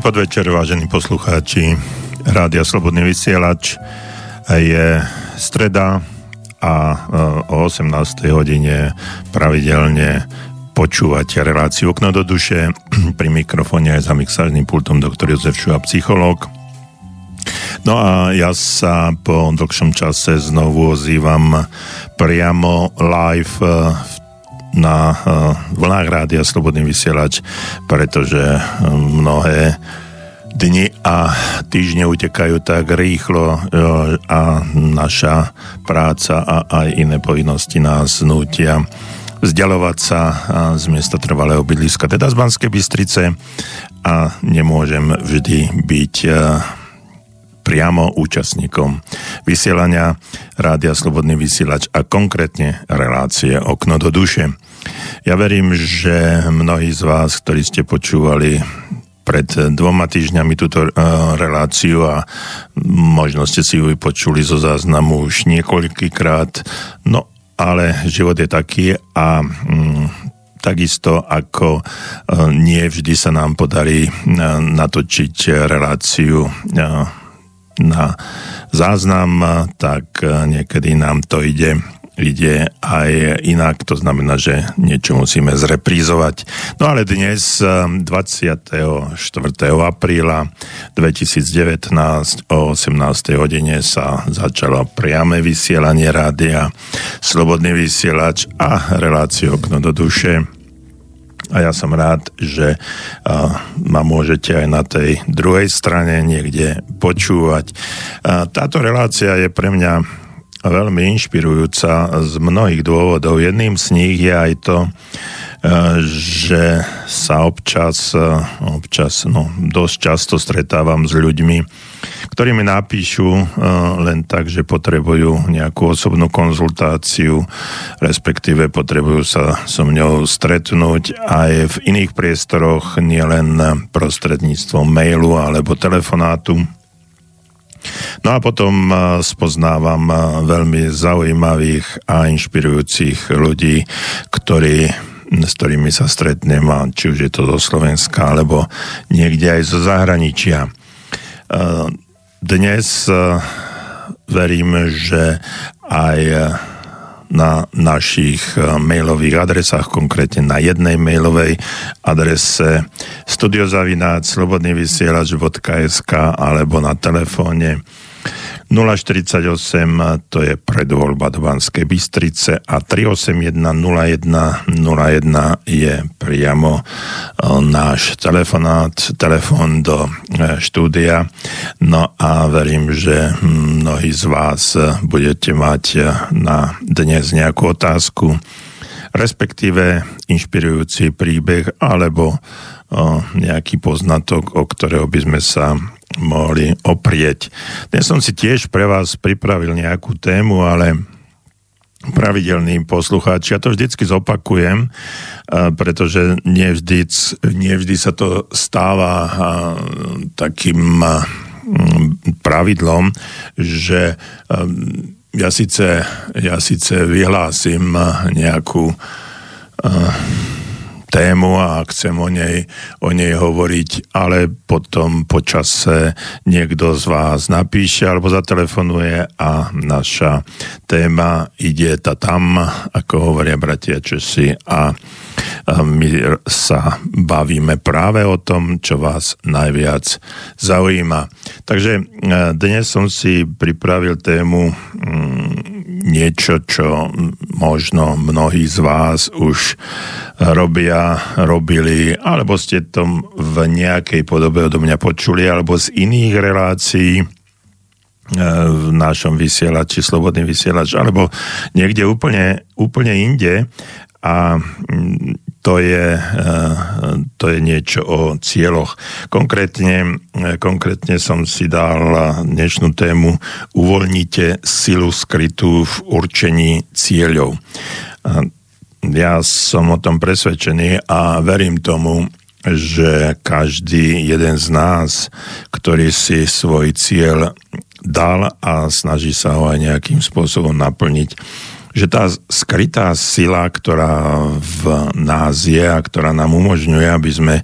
Dobrý podvečer, vážení poslucháči. Rádia Slobodný vysielač je streda a e, o 18. hodine pravidelne počúvate reláciu Okno do duše. Pri mikrofóne aj za mixážnym pultom doktor Jozef Šuha, psychológ. No a ja sa po dlhšom čase znovu ozývam priamo live e, na uh, vlnách rádia Slobodný vysielač, pretože uh, mnohé dni a týždne utekajú tak rýchlo uh, a naša práca a aj iné povinnosti nás nutia vzdialovať sa z miesta trvalého bydliska, teda z Banskej Bystrice a nemôžem vždy byť priamo účastníkom vysielania Rádia Slobodný vysielač a konkrétne relácie Okno do duše. Ja verím, že mnohí z vás, ktorí ste počúvali pred dvoma týždňami túto uh, reláciu a možno ste si ju vypočuli zo záznamu už niekoľkýkrát, no ale život je taký a um, takisto ako uh, nie vždy sa nám podarí uh, natočiť reláciu na záznam, tak e, niekedy nám to ide ide aj inak, to znamená, že niečo musíme zreprízovať. No ale dnes 24. E, apríla 2019 o 18. hodine sa začalo priame vysielanie rádia Slobodný vysielač a reláciu Okno do duše a ja som rád, že ma môžete aj na tej druhej strane niekde počúvať. Táto relácia je pre mňa veľmi inšpirujúca z mnohých dôvodov. Jedným z nich je aj to, že sa občas, občas no, dosť často stretávam s ľuďmi, ktorí mi napíšu len tak, že potrebujú nejakú osobnú konzultáciu, respektíve potrebujú sa so mňou stretnúť aj v iných priestoroch, nielen prostredníctvom mailu alebo telefonátu. No a potom spoznávam veľmi zaujímavých a inšpirujúcich ľudí, ktorí s ktorými sa stretnem, či už je to zo Slovenska, alebo niekde aj zo zahraničia. E, dnes verím, že aj na našich mailových adresách, konkrétne na jednej mailovej adrese studiozavináč slobodnyvysielač.sk alebo na telefóne 048 to je predvoľba do Banskej Bystrice a 381 01 01 je priamo e, náš telefonát, telefon do e, štúdia. No a verím, že mnohí z vás budete mať e, na dnes nejakú otázku, respektíve inšpirujúci príbeh alebo nejaký poznatok, o ktorého by sme sa mohli oprieť. Dnes som si tiež pre vás pripravil nejakú tému, ale pravidelní poslucháči, ja to vždycky zopakujem, pretože nevždy, nevždy sa to stáva takým pravidlom, že ja síce, ja síce vyhlásim nejakú tému a chcem o nej, o nej hovoriť, ale potom počase niekto z vás napíše alebo zatelefonuje a naša téma ide ta tam, ako hovoria bratia Česi a my sa bavíme práve o tom, čo vás najviac zaujíma. Takže e, dnes som si pripravil tému mm, niečo, čo možno mnohí z vás už robia, robili, alebo ste to v nejakej podobe odo mňa počuli, alebo z iných relácií e, v našom vysielači, Slobodný vysielač, alebo niekde úplne, úplne inde. A to je, eh, to je niečo o cieľoch. Konkrétne, eh, konkrétne som si dal dnešnú tému Uvoľnite silu skrytú v určení cieľov. Ja som o tom presvedčený a verím tomu, že každý jeden z nás, ktorý si svoj cieľ dal a snaží sa ho aj nejakým spôsobom naplniť, že tá skrytá sila, ktorá v nás je a ktorá nám umožňuje, aby sme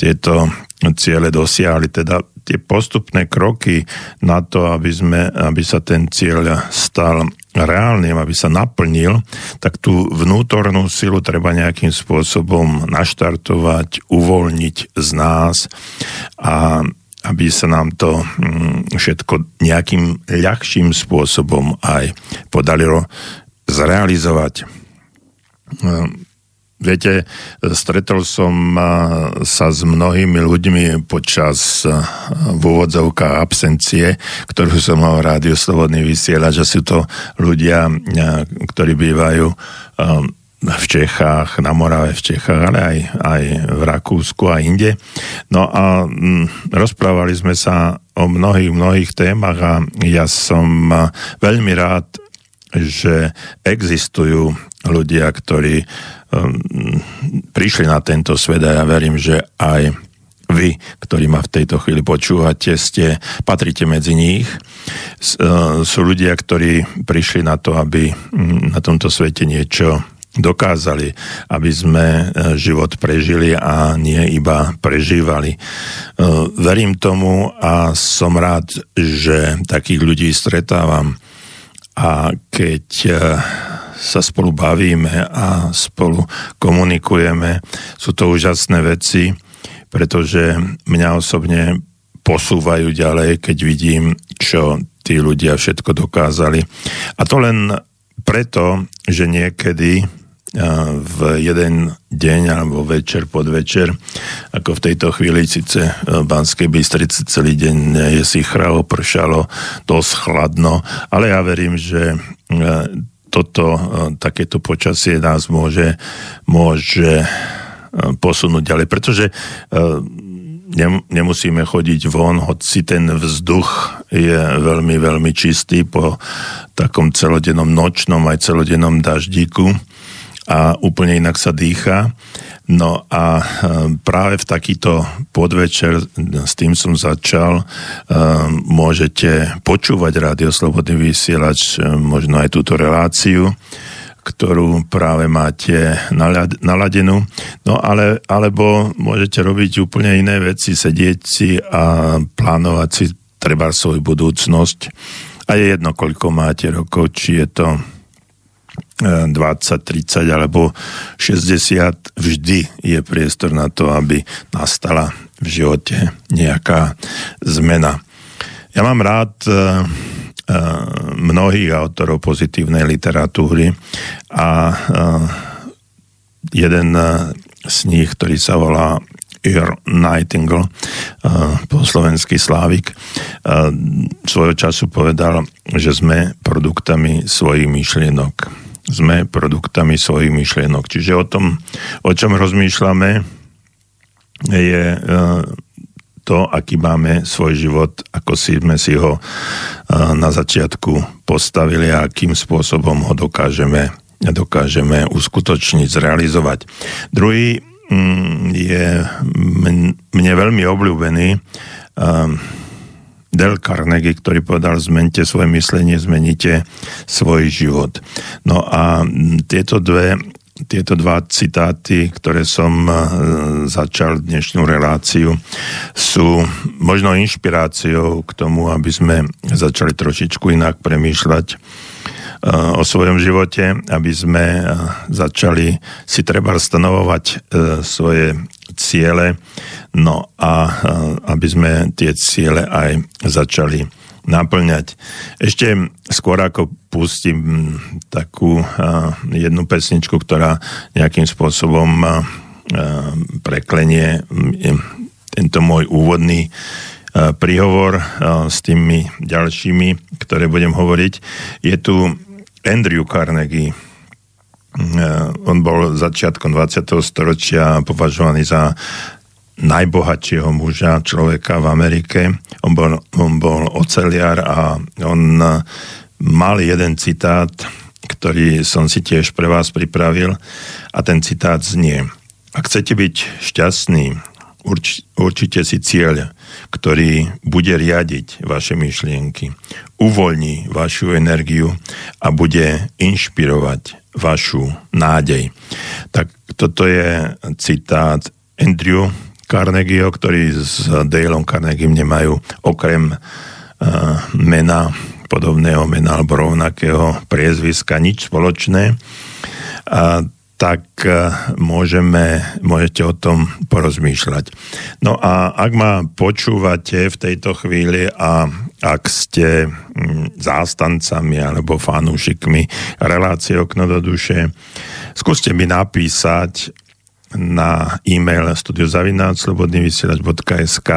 tieto ciele dosiahli. Teda tie postupné kroky na to, aby, sme, aby sa ten cieľ stal reálnym, aby sa naplnil, tak tú vnútornú silu treba nejakým spôsobom naštartovať, uvoľniť z nás a aby sa nám to mm, všetko nejakým ľahším spôsobom aj podarilo zrealizovať. Viete, stretol som sa s mnohými ľuďmi počas v úvodzovkách absencie, ktorú som mal rádio Slobodný vysielať, že sú to ľudia, ktorí bývajú v Čechách, na Morave v Čechách, ale aj, aj v Rakúsku a inde. No a m, rozprávali sme sa o mnohých, mnohých témach a ja som veľmi rád, že existujú ľudia, ktorí um, prišli na tento svet a ja verím, že aj vy, ktorí ma v tejto chvíli počúvate, ste, patríte medzi nich. Uh, sú ľudia, ktorí prišli na to, aby um, na tomto svete niečo dokázali, aby sme uh, život prežili a nie iba prežívali. Uh, verím tomu a som rád, že takých ľudí stretávam. A keď sa spolu bavíme a spolu komunikujeme. Sú to úžasné veci, pretože mňa osobne posúvajú ďalej, keď vidím, čo tí ľudia všetko dokázali. A to len preto, že niekedy v jeden deň alebo večer, podvečer, ako v tejto chvíli síce v Banskej Bystrici celý deň je si chrao, pršalo, dosť chladno, ale ja verím, že toto, e, takéto počasie nás môže, môže e, posunúť ďalej, pretože e, nemusíme chodiť von, hoci ten vzduch je veľmi, veľmi čistý po takom celodennom nočnom aj celodennom daždíku a úplne inak sa dýcha. No a e, práve v takýto podvečer, s tým som začal, e, môžete počúvať Rádio Slobodný vysielač, e, možno aj túto reláciu, ktorú práve máte naladenú. No ale, alebo môžete robiť úplne iné veci, sedieť si a plánovať si treba svoju budúcnosť. A je jedno, koľko máte rokov, či je to 20, 30 alebo 60, vždy je priestor na to, aby nastala v živote nejaká zmena. Ja mám rád e, e, mnohých autorov pozitívnej literatúry a e, jeden z nich, ktorý sa volá Ir Nightingale, po slovenský Slávik, svojho času povedal, že sme produktami svojich myšlienok sme produktami svojich myšlienok. Čiže o tom, o čom rozmýšľame, je e, to, aký máme svoj život, ako si sme si ho e, na začiatku postavili a akým spôsobom ho dokážeme, dokážeme uskutočniť, zrealizovať. Druhý mm, je mne veľmi obľúbený e, Del Carnegie, ktorý povedal, zmente svoje myslenie, zmeníte svoj život. No a tieto dve tieto dva citáty, ktoré som e, začal dnešnú reláciu, sú možno inšpiráciou k tomu, aby sme začali trošičku inak premýšľať o svojom živote, aby sme e, začali si treba stanovovať svoje ciele, no a aby sme tie ciele aj začali naplňať. Ešte skôr ako pustím takú jednu pesničku, ktorá nejakým spôsobom preklenie tento môj úvodný príhovor s tými ďalšími, ktoré budem hovoriť. Je tu Andrew Carnegie, Eh, on bol začiatkom 20. storočia považovaný za najbohatšieho muža, človeka v Amerike. On bol, on bol oceliar a on mal jeden citát, ktorý som si tiež pre vás pripravil a ten citát znie. Ak chcete byť šťastný, urč, určite si cieľ, ktorý bude riadiť vaše myšlienky, uvoľní vašu energiu a bude inšpirovať vašu nádej. Tak toto je citát Andrew Carnegieho, ktorí s Daleom Carnegie nemajú okrem uh, mena, podobného mena alebo rovnakého priezviska nič spoločné. A tak e, môžeme, môžete o tom porozmýšľať. No a ak ma počúvate v tejto chvíli a ak ste mm, zástancami alebo fanúšikmi relácie Okno do duše, skúste mi napísať na e-mail studiozavináčslobodnyvysielač.sk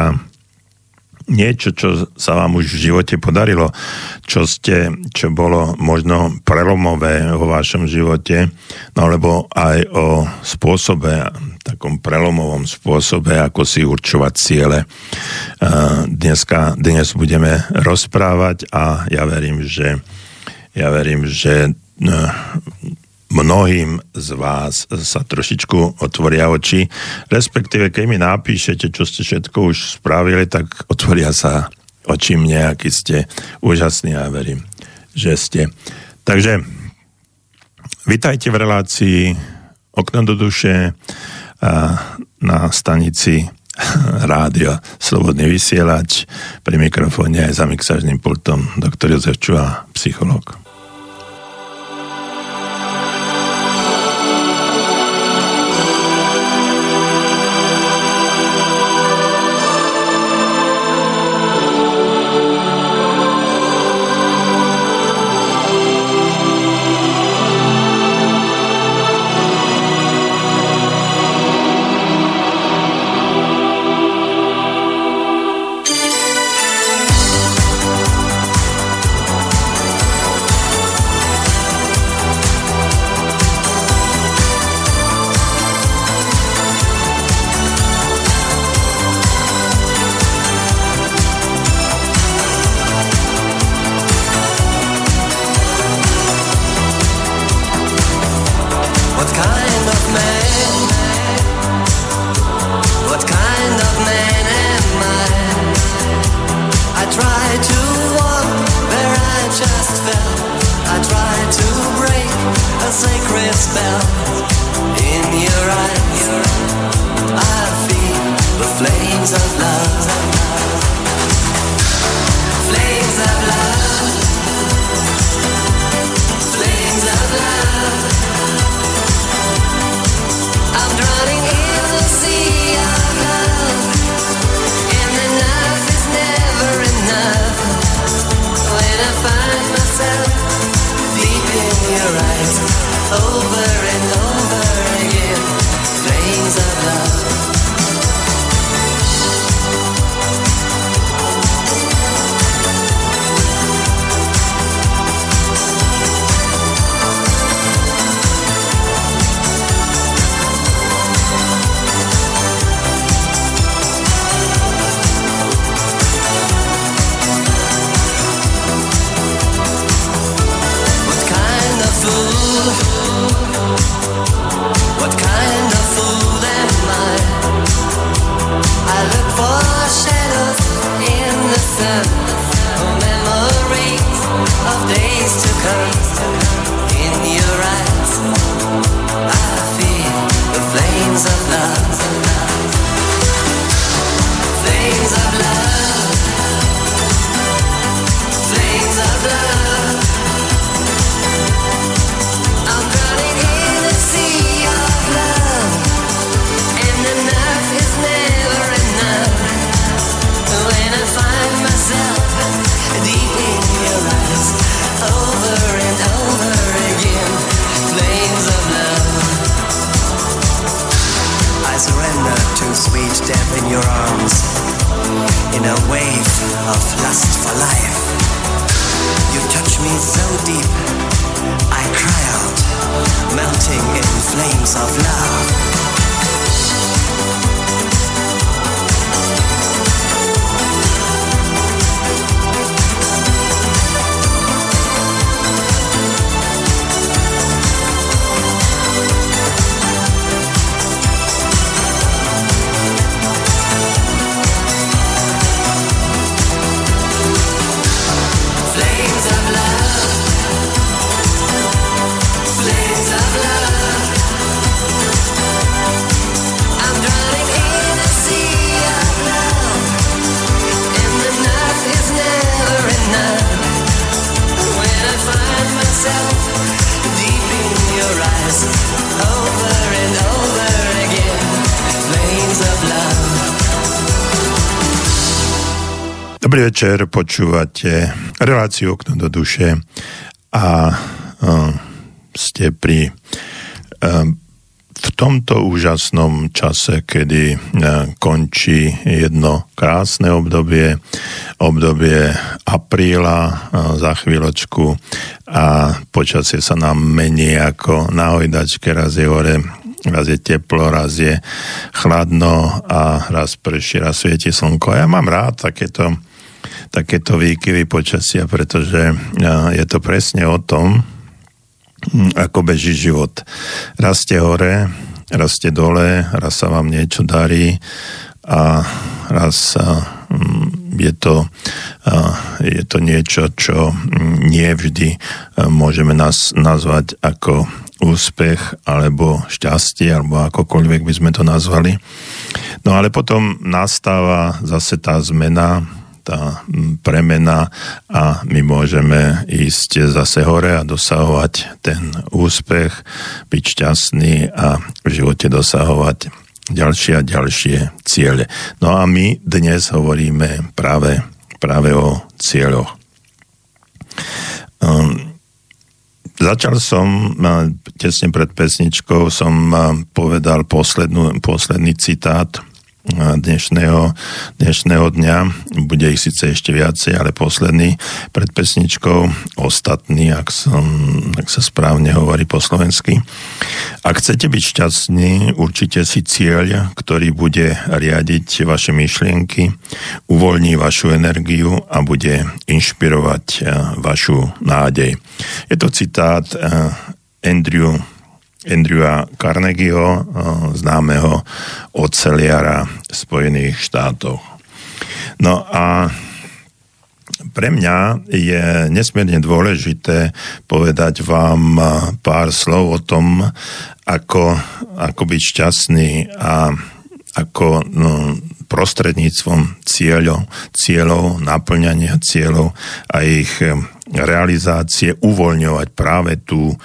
niečo, čo sa vám už v živote podarilo, čo ste, čo bolo možno prelomové vo vašom živote, no alebo aj o spôsobe, takom prelomovom spôsobe, ako si určovať ciele. Dneska, dnes budeme rozprávať a ja verím, že ja verím, že mnohým z vás sa trošičku otvoria oči, respektíve keď mi napíšete, čo ste všetko už spravili, tak otvoria sa oči mne, aký ste úžasní a verím, že ste. Takže vitajte v relácii Okno do duše na stanici rádio Slobodný vysielač pri mikrofóne aj za mixážnym pultom doktor Jozef Čuha, psychológ. Večer, počúvate reláciu Okno do duše a uh, ste pri uh, v tomto úžasnom čase, kedy uh, končí jedno krásne obdobie, obdobie apríla za chvíľočku a počasie sa nám mení ako na hojdačke, raz je hore raz je teplo, raz je chladno a raz prší, raz svieti slnko. Ja mám rád takéto takéto výkyvy počasia, pretože je to presne o tom, ako beží život. Raz hore, raz dole, raz sa vám niečo darí a raz je to, je to niečo, čo nie vždy môžeme nás nazvať ako úspech alebo šťastie, alebo akokoľvek by sme to nazvali. No ale potom nastáva zase tá zmena, tá premena a my môžeme ísť zase hore a dosahovať ten úspech, byť šťastný a v živote dosahovať ďalšie a ďalšie ciele. No a my dnes hovoríme práve, práve o cieľoch. Um, začal som, tesne pred pesničkou som povedal poslednú, posledný citát dnešného, dnešného dňa. Bude ich síce ešte viacej, ale posledný pred pesničkou, ostatný, ak, som, ak sa správne hovorí po slovensky. Ak chcete byť šťastní, určite si cieľ, ktorý bude riadiť vaše myšlienky, uvoľní vašu energiu a bude inšpirovať eh, vašu nádej. Je to citát eh, Andrew Andrewa Carnegieho, eh, známeho oceliara Spojených štátov. No a pre mňa je nesmierne dôležité povedať vám eh, pár slov o tom, ako, ako byť šťastný a ako no, prostredníctvom cieľov, cieľov, naplňania cieľov a ich eh, realizácie uvoľňovať práve tú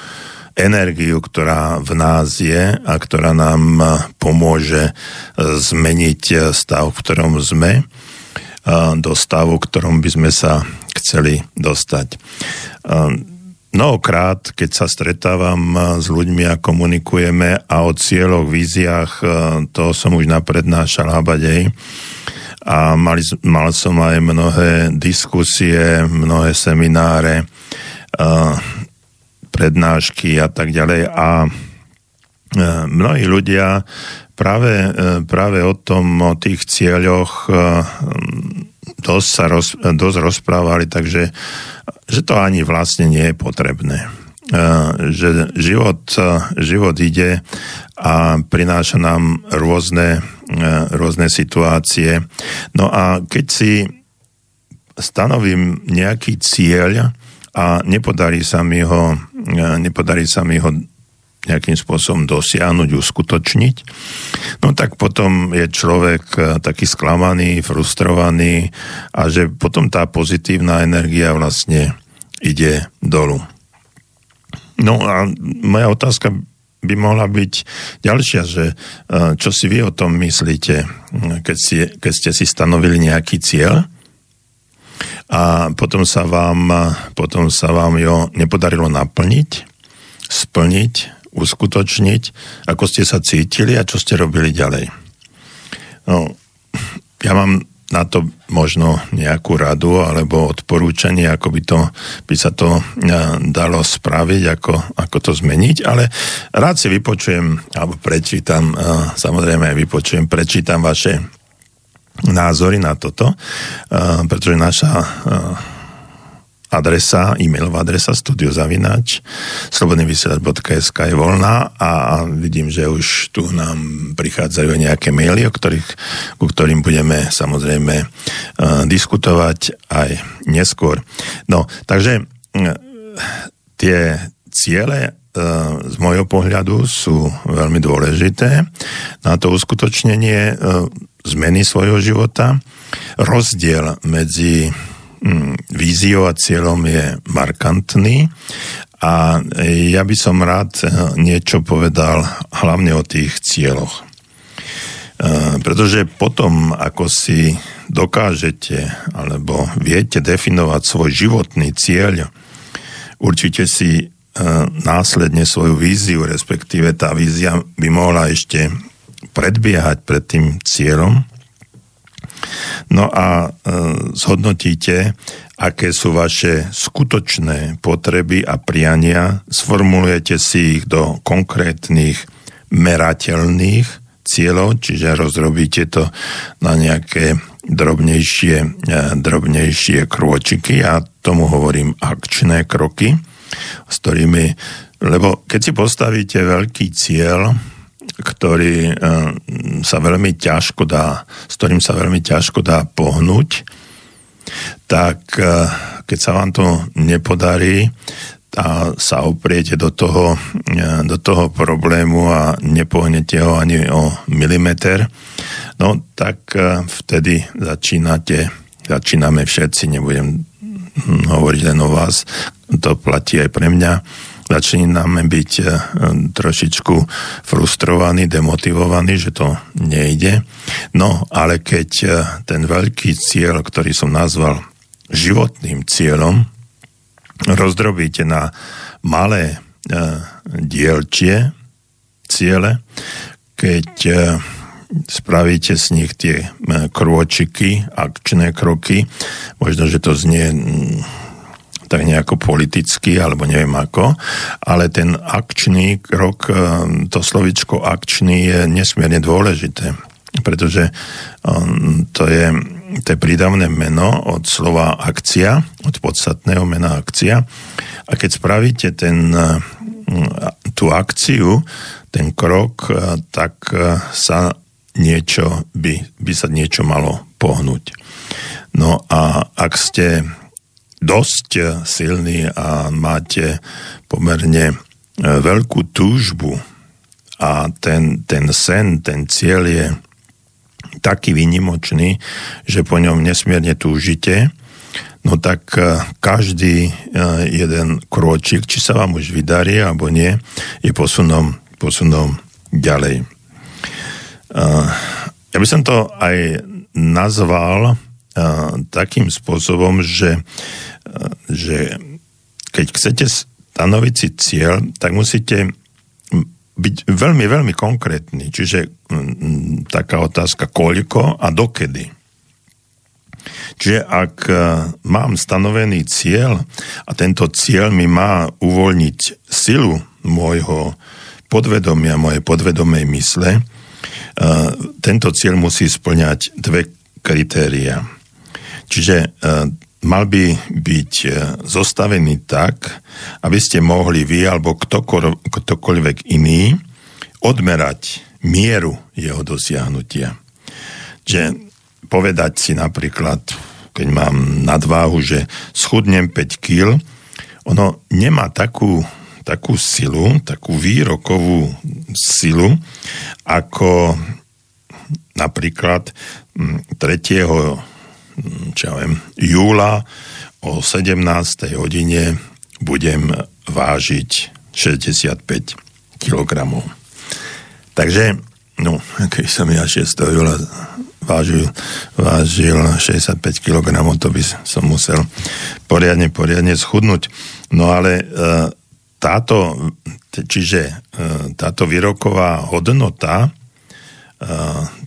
energiu, ktorá v nás je a ktorá nám pomôže e, zmeniť e, stav, v ktorom sme, do stavu, v ktorom by sme sa chceli dostať. Mnohokrát, keď sa stretávam s ľuďmi a komunikujeme a o cieľoch, víziách, to som už naprednášal habadej a mali, mal som aj mnohé diskusie, mnohé semináre, prednášky a tak ďalej. A e, mnohí ľudia práve, e, práve o tom, o tých cieľoch e, dosť sa roz, dosť rozprávali, takže že to ani vlastne nie je potrebné. Že život, život ide a prináša nám rôzne, rôzne situácie. No a keď si stanovím nejaký cieľ, a nepodarí sa mi ho, nepodarí sa mi ho nejakým spôsobom dosiahnuť, uskutočniť, no tak potom je človek e, taký sklamaný, frustrovaný a že potom tá pozitívna energia vlastne ide dolu. No a moja otázka by mohla byť ďalšia, že e, čo si vy o tom myslíte, keď, si, keď ste si stanovili nejaký cieľ a potom sa vám, potom sa vám jo nepodarilo naplniť, splniť, uskutočniť, ako ste sa cítili a čo ste robili ďalej. No, ja mám na to možno nejakú radu alebo odporúčanie, ako by, to, by sa to dalo spraviť, ako, ako to zmeniť, ale rád si vypočujem, alebo prečítam, samozrejme aj vypočujem, prečítam vaše názory na toto, pretože naša adresa, e-mailová adresa studiozavinač slobodnyvysielač.sk je voľná a vidím, že už tu nám prichádzajú nejaké maily, o ktorých, ku ktorým budeme samozrejme uh, diskutovať aj neskôr. No, takže uh, tie ciele z môjho pohľadu sú veľmi dôležité na to uskutočnenie zmeny svojho života. Rozdiel medzi mm, víziou a cieľom je markantný a ja by som rád eh, niečo povedal hlavne o tých cieľoch. pretože potom, ako si dokážete alebo viete definovať svoj životný cieľ, určite si následne svoju víziu, respektíve tá vízia by mohla ešte predbiehať pred tým cieľom. No a e, zhodnotíte, aké sú vaše skutočné potreby a priania, sformulujete si ich do konkrétnych merateľných cieľov, čiže rozrobíte to na nejaké drobnejšie, e, drobnejšie krôčiky. A tomu hovorím akčné kroky s ktorými, lebo keď si postavíte veľký cieľ, ktorý eh, sa veľmi ťažko dá, s ktorým sa veľmi ťažko dá pohnúť, tak eh, keď sa vám to nepodarí a sa opriete do toho, eh, do toho problému a nepohnete ho ani o milimeter, no tak vtedy začínate, začíname všetci, nebudem hovoriť len o vás, to platí aj pre mňa, začíname byť e, trošičku frustrovaní, demotivovaní, že to nejde. No, ale keď e, ten veľký cieľ, ktorý som nazval životným cieľom, rozdrobíte na malé e, dielčie ciele, keď spravíte z nich tie krôčiky, akčné kroky, možno, že to znie tak nejako politicky, alebo neviem ako, ale ten akčný krok, eh, to slovičko akčný je nesmierne dôležité, pretože um, to je, to je prídavné meno od slova akcia, od podstatného mena akcia. A keď spravíte ten, eh, tú akciu, ten krok, eh, tak sa niečo by, by sa niečo malo pohnúť. No a ak ste dosť silný a máte pomerne eh, veľkú túžbu a ten, ten sen, ten cieľ je taký vynimočný, že po ňom nesmierne túžite, no tak eh, každý jeden krôčik, či sa vám už vydarí alebo nie, je posunom, posunom ďalej. Ja by som to aj nazval takým spôsobom, že že keď chcete stanoviť si cieľ, tak musíte byť veľmi, veľmi konkrétny. Čiže taká otázka, koľko a dokedy. Čiže ak e, mám stanovený cieľ a tento cieľ mi má uvoľniť silu môjho podvedomia, mojej podvedomej mysle, tento cieľ musí splňať dve kritéria. Čiže e, mal by byť e, zostavený tak, aby ste mohli vy alebo ktokoľvek iný odmerať mieru jeho dosiahnutia. Že povedať si napríklad, keď mám nadváhu, že schudnem 5 kg, ono nemá takú, takú silu, takú výrokovú silu, ako napríklad 3 čo ja viem, júla o 17. hodine budem vážiť 65 kg. Takže, no, keď som ja 6. júla vážil, vážil 65 kg, to by som musel poriadne, poriadne schudnúť. No ale e, táto, čiže e, táto výroková hodnota e,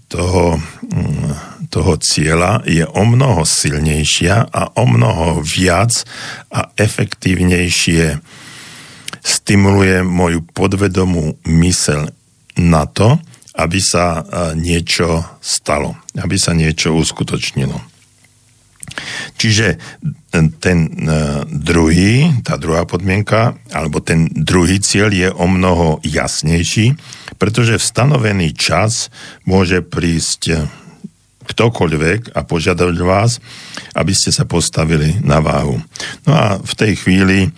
toho mm, toho cieľa je o mnoho silnejšia a o mnoho viac a efektívnejšie stimuluje moju podvedomú mysel na to, aby sa niečo stalo, aby sa niečo uskutočnilo. Čiže ten e, druhý, tá druhá podmienka, alebo ten druhý cieľ je o mnoho jasnejší, pretože v stanovený čas môže prísť ktokoľvek a požiadať vás, aby ste sa postavili na váhu. No a v tej chvíli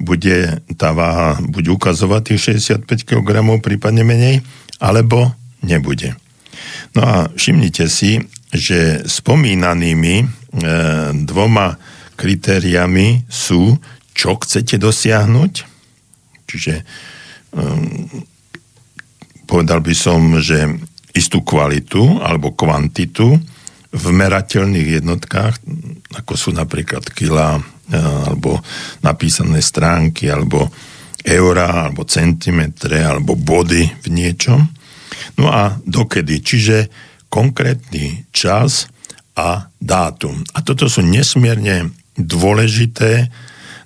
bude tá váha buď ukazovať tých 65 kg, prípadne menej, alebo nebude. No a všimnite si, že spomínanými e, dvoma kritériami sú, čo chcete dosiahnuť, čiže e, povedal by som, že istú kvalitu alebo kvantitu v merateľných jednotkách, ako sú napríklad kila, alebo napísané stránky, alebo eura, alebo centimetre, alebo body v niečom. No a dokedy? Čiže konkrétny čas a dátum. A toto sú nesmierne dôležité,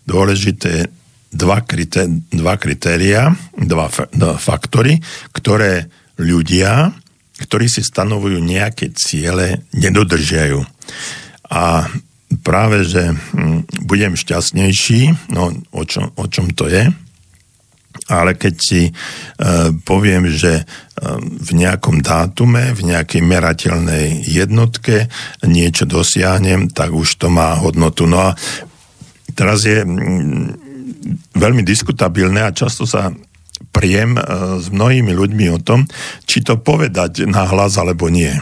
dôležité dva, krité, dva kritéria, dva, dva faktory, ktoré ľudia, ktorí si stanovujú nejaké ciele, nedodržiajú. A práve, že hm, budem šťastnejší, no o čom, o čom to je, ale keď si e, poviem, že e, v nejakom dátume, v nejakej merateľnej jednotke niečo dosiahnem, tak už to má hodnotu. No a teraz je hm, veľmi diskutabilné a často sa priem e, s mnohými ľuďmi o tom, či to povedať na hlas alebo nie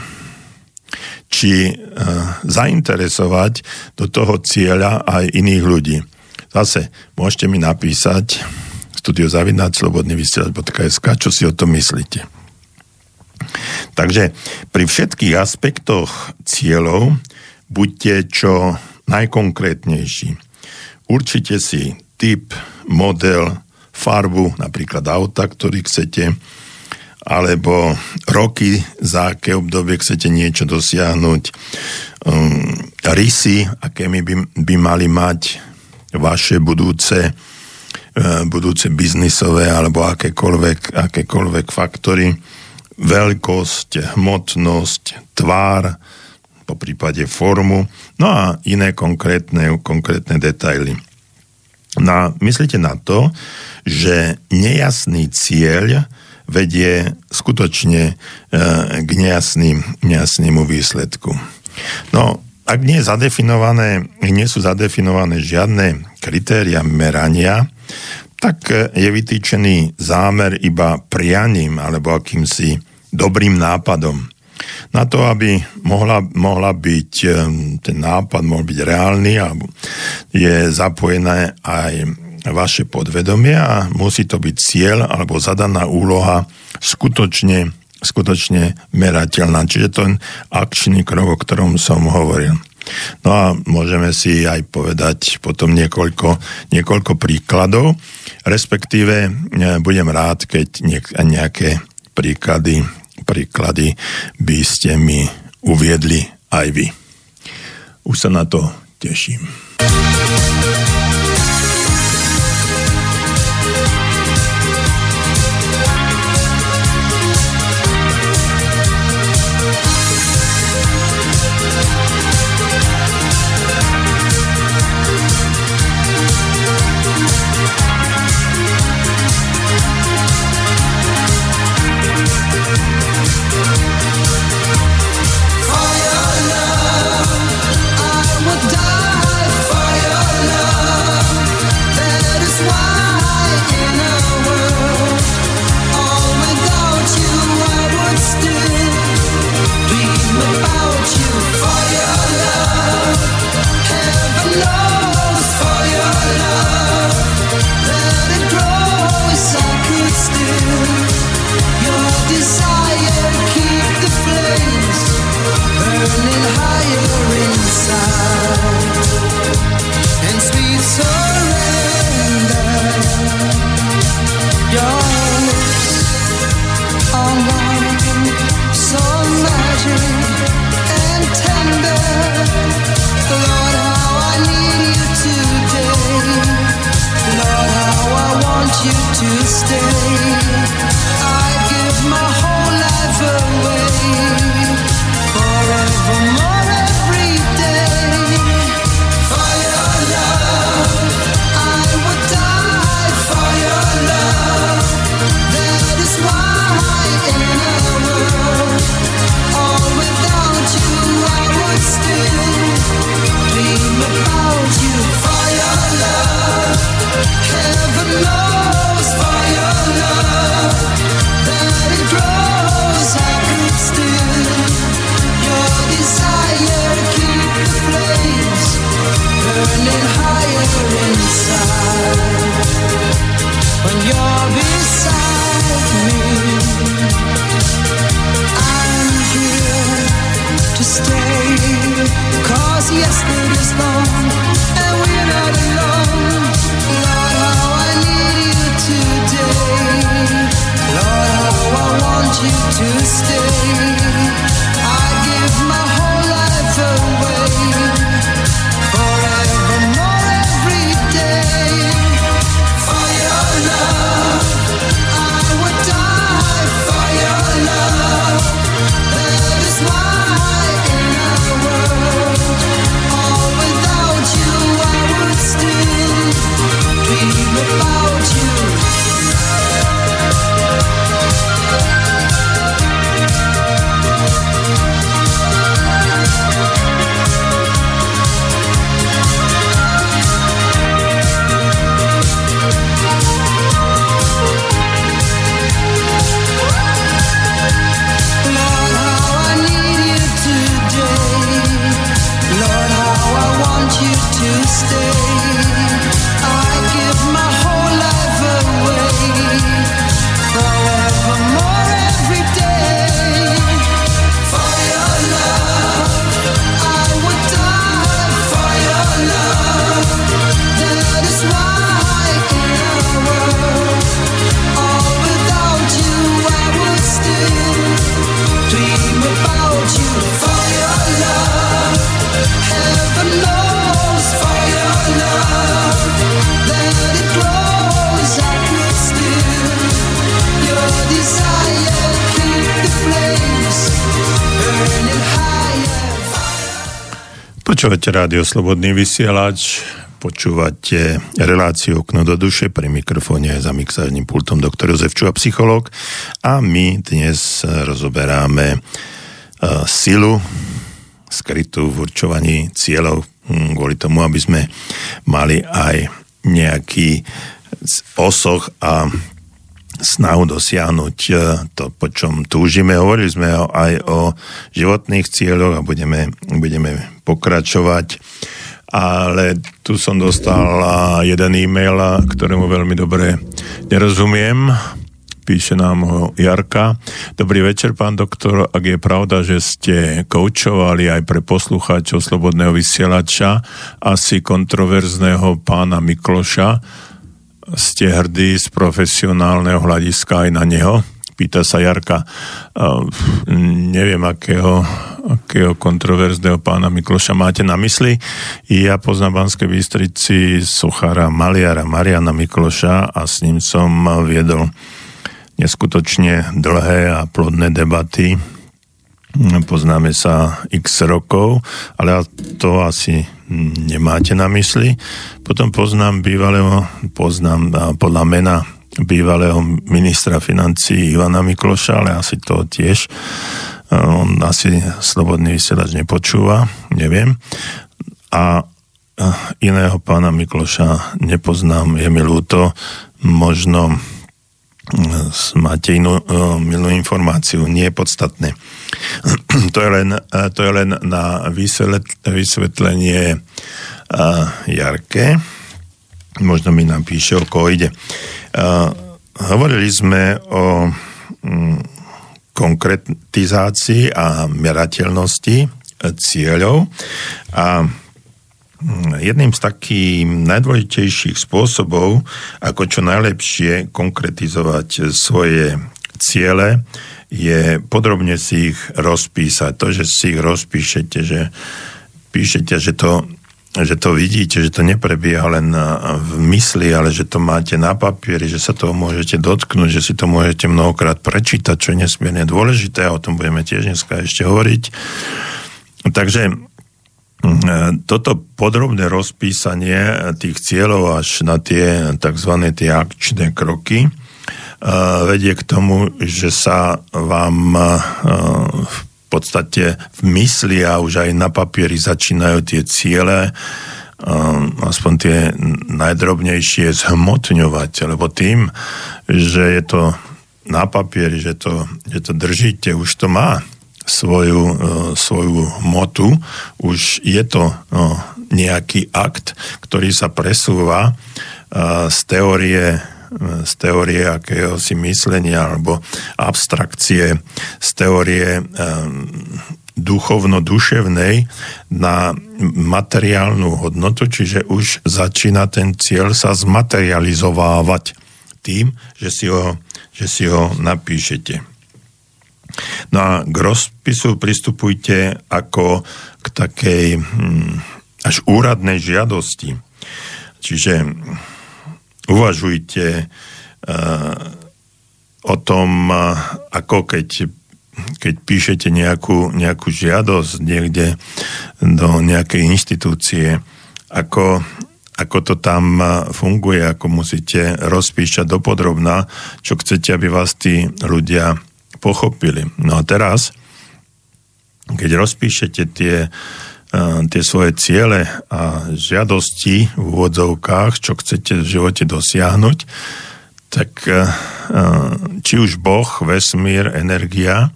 či uh, zainteresovať do toho cieľa aj iných ľudí. Zase môžete mi napísať studiozavinať.slobodnyvysielač.sk čo si o tom myslíte. Takže pri všetkých aspektoch cieľov buďte čo najkonkrétnejší. Určite si typ, model, farbu, napríklad auta, ktorý chcete, alebo roky, za aké obdobie chcete niečo dosiahnuť, um, rysy, aké by, by mali mať vaše budúce, budúce biznisové alebo akékoľvek, akékoľvek faktory, veľkosť, hmotnosť, tvár, po prípade formu, no a iné konkrétne, konkrétne detaily. No myslíte na to, že nejasný cieľ vedie skutočne e, k nejasným, nejasnému výsledku. No, ak nie, zadefinované, nie sú zadefinované žiadne kritéria merania, tak e, je vytýčený zámer iba prianím alebo akýmsi dobrým nápadom. Na to, aby mohla, mohla byť, e, ten nápad mohol byť reálny, je zapojené aj vaše podvedomie a musí to byť cieľ alebo zadaná úloha skutočne, skutočne merateľná. Čiže je akčný krok, o ktorom som hovoril. No a môžeme si aj povedať potom niekoľko, niekoľko príkladov, respektíve e, budem rád, keď nejaké príklady, príklady by ste mi uviedli aj vy. Už sa na to teším. Počúvate rádio Slobodný vysielač, počúvate reláciu Okno do duše, pri mikrofóne za mixážnym pultom doktor Jozef Čuha, psychológ a my dnes rozoberáme uh, silu skrytú v určovaní cieľov hm, kvôli tomu, aby sme mali aj nejaký osoch a snahu dosiahnuť e, to, po čom túžime. Hovorili sme aj o životných cieľoch a budeme, budeme pokračovať. Ale tu som dostal jeden e-mail, ktorému veľmi dobre nerozumiem. Píše nám ho Jarka. Dobrý večer, pán doktor. Ak je pravda, že ste koučovali aj pre poslucháčov Slobodného vysielača asi kontroverzného pána Mikloša, ste hrdí z profesionálneho hľadiska aj na neho? Pýta sa Jarka. Neviem, akého, akého kontroverzného pána Mikloša máte na mysli. Ja poznám Banskej Bystrici Suchara Maliara Mariana Mikloša a s ním som viedol neskutočne dlhé a plodné debaty. Poznáme sa x rokov, ale to asi nemáte na mysli. Potom poznám bývalého, poznám podľa mena bývalého ministra financí Ivana Mikloša, ale asi to tiež on asi slobodný vysielač nepočúva, neviem. A iného pána Mikloša nepoznám, je mi ľúto, možno máte inú milú informáciu, nie je podstatné. to, je len, to je len na vysvetlenie Jarke. Možno mi napíše, o koho ide. Hovorili sme o mm, konkretizácii a merateľnosti cieľov a jedným z takých najdôležitejších spôsobov, ako čo najlepšie konkretizovať svoje ciele, je podrobne si ich rozpísať. To, že si ich rozpíšete, že píšete, že to, že to vidíte, že to neprebieha len v mysli, ale že to máte na papieri, že sa toho môžete dotknúť, že si to môžete mnohokrát prečítať, čo je nesmierne dôležité a o tom budeme tiež dneska ešte hovoriť. Takže E, toto podrobné rozpísanie tých cieľov až na tie tzv. tie akčné kroky e, vedie k tomu, že sa vám e, v podstate v mysli a už aj na papieri začínajú tie ciele aspoň tie najdrobnejšie zhmotňovať, lebo tým, že je to na papieri, že to, že to držíte, už to má svoju, e, svoju motu. Už je to no, nejaký akt, ktorý sa presúva e, z teórie z teórie akéhosi myslenia alebo abstrakcie, z teórie duchovno-duševnej na materiálnu hodnotu, čiže už začína ten cieľ sa zmaterializovávať tým, že si ho, že si ho napíšete. No a k rozpisu pristupujte ako k takej hm, až úradnej žiadosti. Čiže uvažujte uh, o tom, uh, ako keď, keď píšete nejakú, nejakú žiadosť niekde do nejakej inštitúcie, ako, ako to tam funguje, ako musíte rozpíšať dopodrobná, čo chcete, aby vás tí ľudia pochopili. No a teraz, keď rozpíšete tie, eh, tie svoje ciele a žiadosti v úvodzovkách, čo chcete v živote dosiahnuť, tak či už Boh, vesmír, energia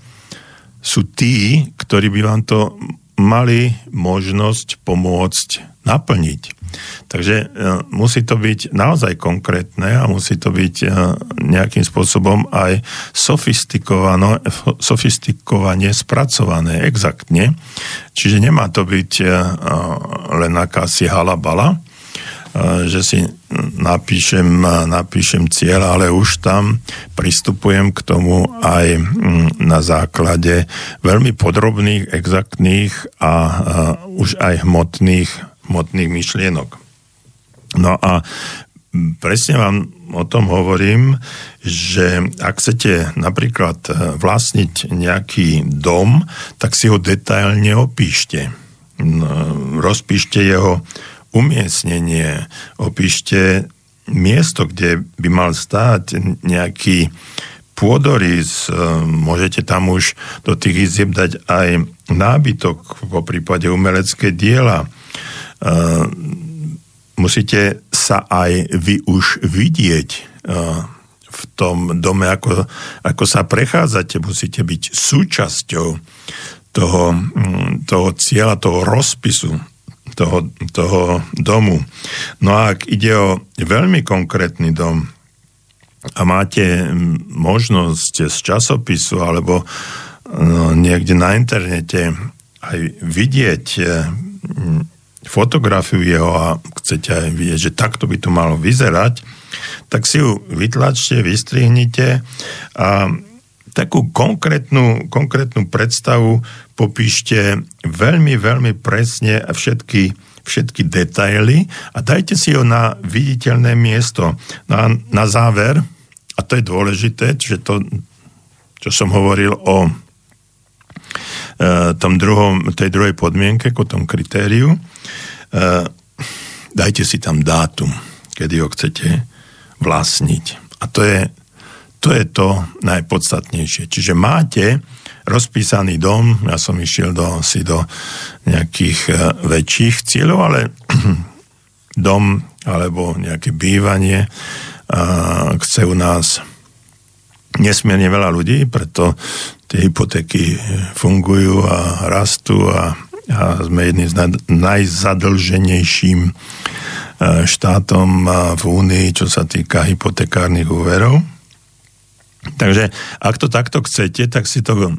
sú tí, ktorí by vám to mali možnosť pomôcť naplniť. Takže e, musí to byť naozaj konkrétne a musí to byť e, nejakým spôsobom aj sofistikovane spracované exaktne. Čiže nemá to byť e, len akási halabala. že si napíšem, napíšem cieľ, ale už tam pristupujem k tomu aj na základe veľmi podrobných, exaktných a už aj hmotných, hmotných myšlienok. No a presne vám o tom hovorím, že ak chcete napríklad vlastniť nejaký dom, tak si ho detailne opíšte. No, rozpíšte jeho umiestnenie, opíšte miesto, kde by mal stáť nejaký pôdorys, môžete tam už do tých izieb dať aj nábytok, po prípade umelecké diela. Musíte sa aj vy už vidieť v tom dome, ako, ako sa prechádzate, musíte byť súčasťou toho, toho cieľa, toho rozpisu toho, toho domu. No a ak ide o veľmi konkrétny dom a máte možnosť z časopisu alebo no, niekde na internete aj vidieť e, fotografiu jeho a chcete aj vidieť, že takto by to malo vyzerať, tak si ju vytlačte, vystrihnite a takú konkrétnu, konkrétnu predstavu popíšte veľmi, veľmi presne všetky, všetky detaily a dajte si ho na viditeľné miesto. Na, na záver, a to je dôležité, že to, čo som hovoril o tom druhom, tej druhej podmienke, o tom kritériu, e, dajte si tam dátum, kedy ho chcete vlastniť. A to je to je to najpodstatnejšie. Čiže máte rozpísaný dom, ja som išiel do, si do nejakých e, väčších cieľov, ale dom alebo nejaké bývanie chce u nás nesmierne veľa ľudí, preto tie hypotéky fungujú a rastú a, a sme jedným z najzadlženejším e, štátom v Únii, čo sa týka hypotekárnych úverov. Takže ak to takto chcete, tak si to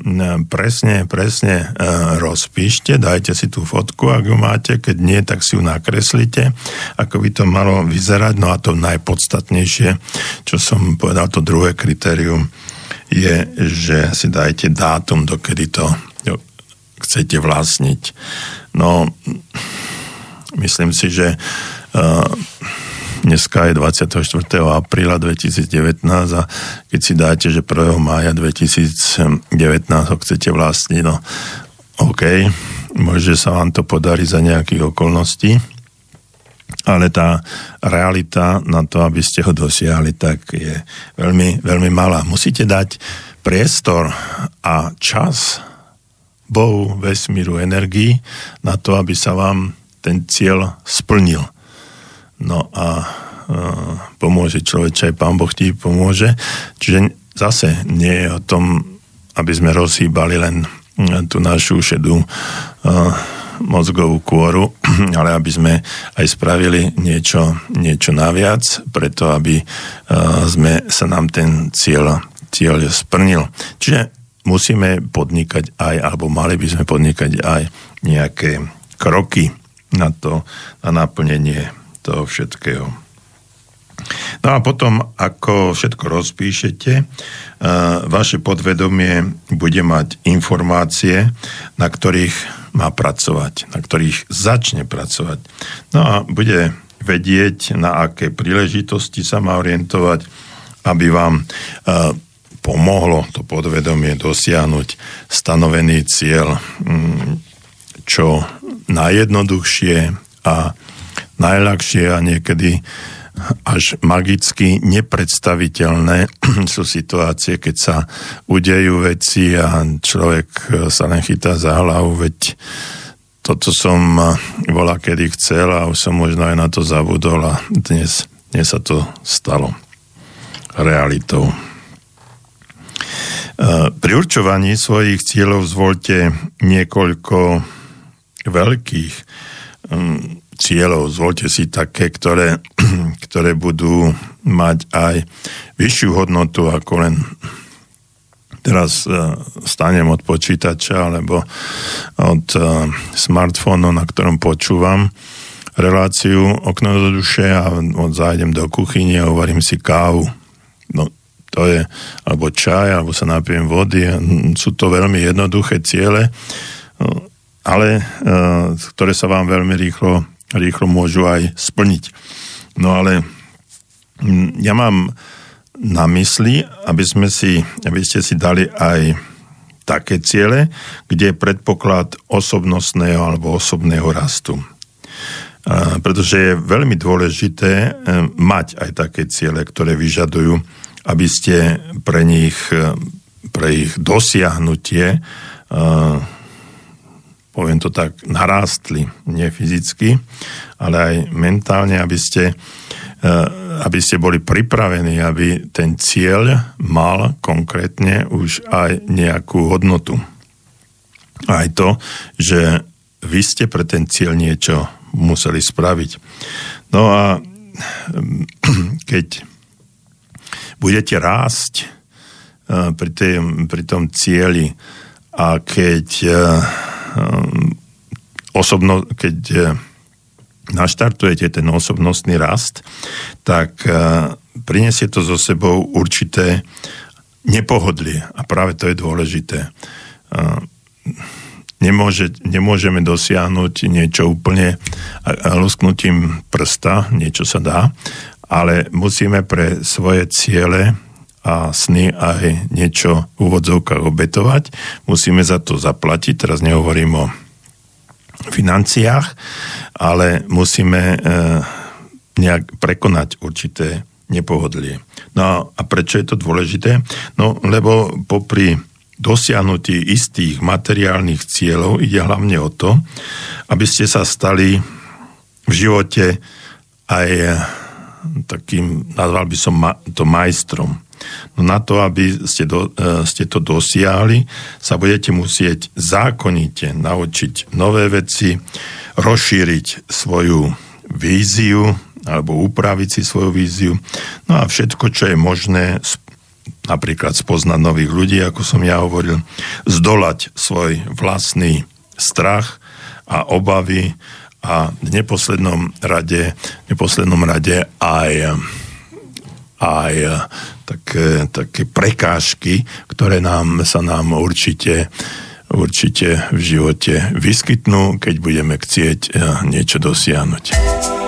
presne, presne e, rozpíšte, dajte si tú fotku, ak ju máte, keď nie, tak si ju nakreslite, ako by to malo vyzerať. No a to najpodstatnejšie, čo som povedal, to druhé kritérium, je, že si dajte dátum, dokedy to chcete vlastniť. No, myslím si, že uh, Dneska je 24. apríla 2019 a keď si dáte, že 1. mája 2019 ho chcete vlastniť, no OK, môže sa vám to podarí za nejakých okolností, ale tá realita na to, aby ste ho dosiahli, tak je veľmi, veľmi malá. Musíte dať priestor a čas Bohu, vesmíru, energii na to, aby sa vám ten cieľ splnil. No a uh, pomôže človeč, aj Pán Boh ti pomôže. Čiže zase nie je o tom, aby sme rozhýbali len tú našu šedú uh, mozgovú kôru, ale aby sme aj spravili niečo, niečo naviac, preto aby sme sa nám ten cieľ, cieľ splnil. Čiže musíme podnikať aj, alebo mali by sme podnikať aj nejaké kroky na to, na naplnenie toho všetkého. No a potom, ako všetko rozpíšete, e, vaše podvedomie bude mať informácie, na ktorých má pracovať, na ktorých začne pracovať. No a bude vedieť, na aké príležitosti sa má orientovať, aby vám e, pomohlo to podvedomie dosiahnuť stanovený cieľ mm, čo najjednoduchšie a najľahšie a niekedy až magicky nepredstaviteľné sú situácie, keď sa udejú veci a človek sa len chytá za hlavu, veď toto som volá kedy chcel a už som možno aj na to zabudol a dnes, dnes sa to stalo realitou. Pri určovaní svojich cieľov zvolte niekoľko veľkých cieľov. Zvolte si také, ktoré, ktoré budú mať aj vyššiu hodnotu ako len teraz uh, stanem od počítača alebo od uh, smartfónu, na ktorom počúvam reláciu okno do duše a zájdem do kuchyne a uvarím si kávu. No, to je, alebo čaj, alebo sa napijem vody. Sú to veľmi jednoduché ciele, ale ktoré sa vám veľmi rýchlo, rýchlo môžu aj splniť. No ale ja mám na mysli, aby sme si, aby ste si dali aj také ciele, kde je predpoklad osobnostného alebo osobného rastu. Pretože je veľmi dôležité e, mať aj také ciele, ktoré vyžadujú, aby ste pre nich, e, pre ich dosiahnutie, e, poviem to tak, narástli, nie fyzicky, ale aj mentálne, aby ste aby ste boli pripravení, aby ten cieľ mal konkrétne už aj nejakú hodnotu. Aj to, že vy ste pre ten cieľ niečo museli spraviť. No a keď budete rásť e, pri, tým, pri tom cieli a keď e, e, osobno, keď naštartujete ten osobnostný rast, tak e, prinesie to so sebou určité nepohodlie. A práve to je dôležité. E, nemôže, nemôžeme dosiahnuť niečo úplne lusknutím prsta, niečo sa dá, ale musíme pre svoje ciele a sny aj niečo v úvodzovkách obetovať. Musíme za to zaplatiť. Teraz nehovorím o financiách, ale musíme e, nejak prekonať určité nepohodlie. No a prečo je to dôležité? No lebo popri dosiahnutí istých materiálnych cieľov ide hlavne o to, aby ste sa stali v živote aj takým, nazval by som to majstrom. No na to, aby ste, do, e, ste to dosiahli, sa budete musieť zákonite naučiť nové veci, rozšíriť svoju víziu alebo upraviť si svoju víziu. No a všetko, čo je možné, napríklad spoznať nových ľudí, ako som ja hovoril, zdolať svoj vlastný strach a obavy a v neposlednom rade, v neposlednom rade aj aj eh, také, také prekážky, ktoré nám, sa nám určite, určite v živote vyskytnú, keď budeme chcieť eh, niečo dosiahnuť.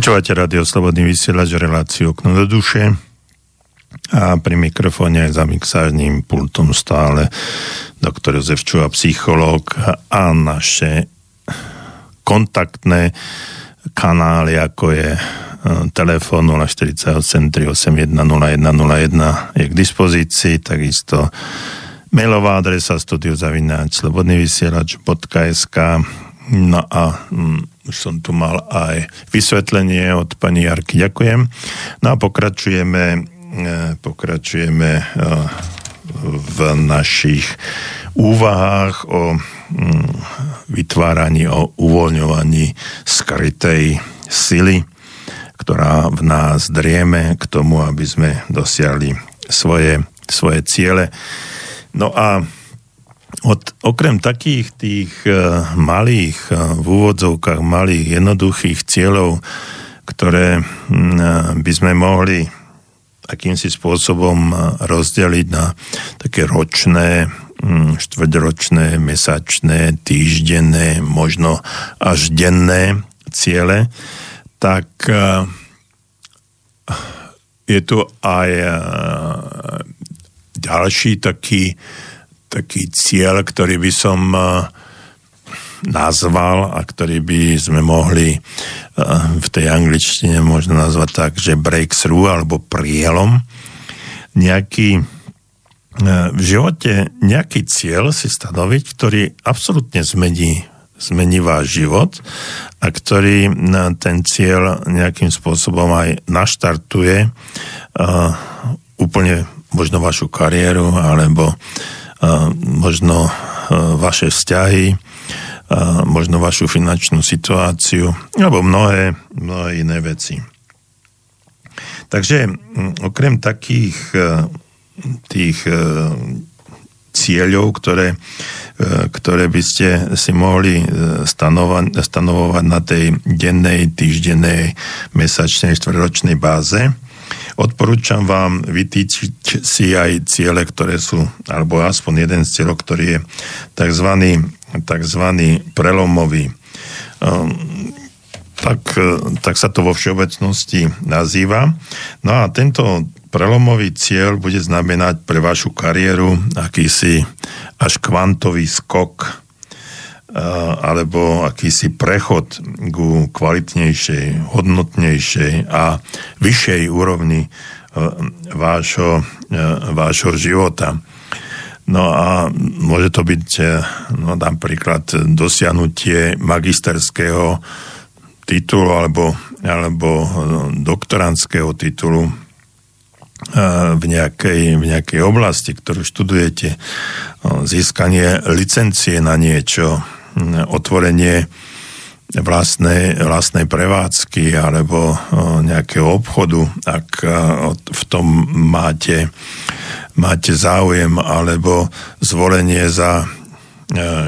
Počúvate Radio Slobodný vysielač, reláciu okno do duše. A pri mikrofóne za mixážnym pultom stále doktor Jozef Čuha, psychológ a naše kontaktné kanály, ako je e, telefón 048 381 0101 je k dispozícii, takisto mailová adresa studiozavináč slobodnyvysielač.sk No a mm, už som tu mal aj vysvetlenie od pani Jarky. Ďakujem. No a pokračujeme, e, pokračujeme e, v našich úvahách o mm, vytváraní, o uvoľňovaní skrytej sily, ktorá v nás drieme k tomu, aby sme dosiahli svoje, svoje ciele. No a od, okrem takých tých uh, malých, uh, v úvodzovkách malých, jednoduchých cieľov, ktoré uh, by sme mohli akýmsi spôsobom rozdeliť na také ročné, štvrťročné, mesačné, týždenné, možno až denné ciele, tak je tu aj ďalší taký taký cieľ, ktorý by som uh, nazval a ktorý by sme mohli uh, v tej angličtine možno nazvať tak, že breakthrough alebo prielom. Nejaký uh, v živote nejaký cieľ si stanoviť, ktorý absolútne zmení, zmení váš život a ktorý ten cieľ nejakým spôsobom aj naštartuje uh, úplne možno vašu kariéru alebo možno vaše vzťahy, možno vašu finančnú situáciu, alebo mnohé, mnohé iné veci. Takže okrem takých tých cieľov, ktoré, ktoré by ste si mohli stanovať, stanovovať na tej dennej, týždennej, mesačnej, štvrťročnej báze, Odporúčam vám vytýčiť si aj ciele, ktoré sú, alebo aspoň jeden z cieľov, ktorý je tzv. tzv. prelomový. Tak, tak sa to vo všeobecnosti nazýva. No a tento prelomový cieľ bude znamenať pre vašu kariéru akýsi až kvantový skok alebo akýsi prechod ku kvalitnejšej, hodnotnejšej a vyššej úrovni vášho, vášho života. No a môže to byť no, napríklad dosiahnutie magisterského titulu alebo, alebo doktorandského titulu v nejakej, v nejakej oblasti, ktorú študujete, získanie licencie na niečo, otvorenie vlastnej, vlastnej prevádzky alebo nejakého obchodu, ak v tom máte, máte záujem, alebo zvolenie za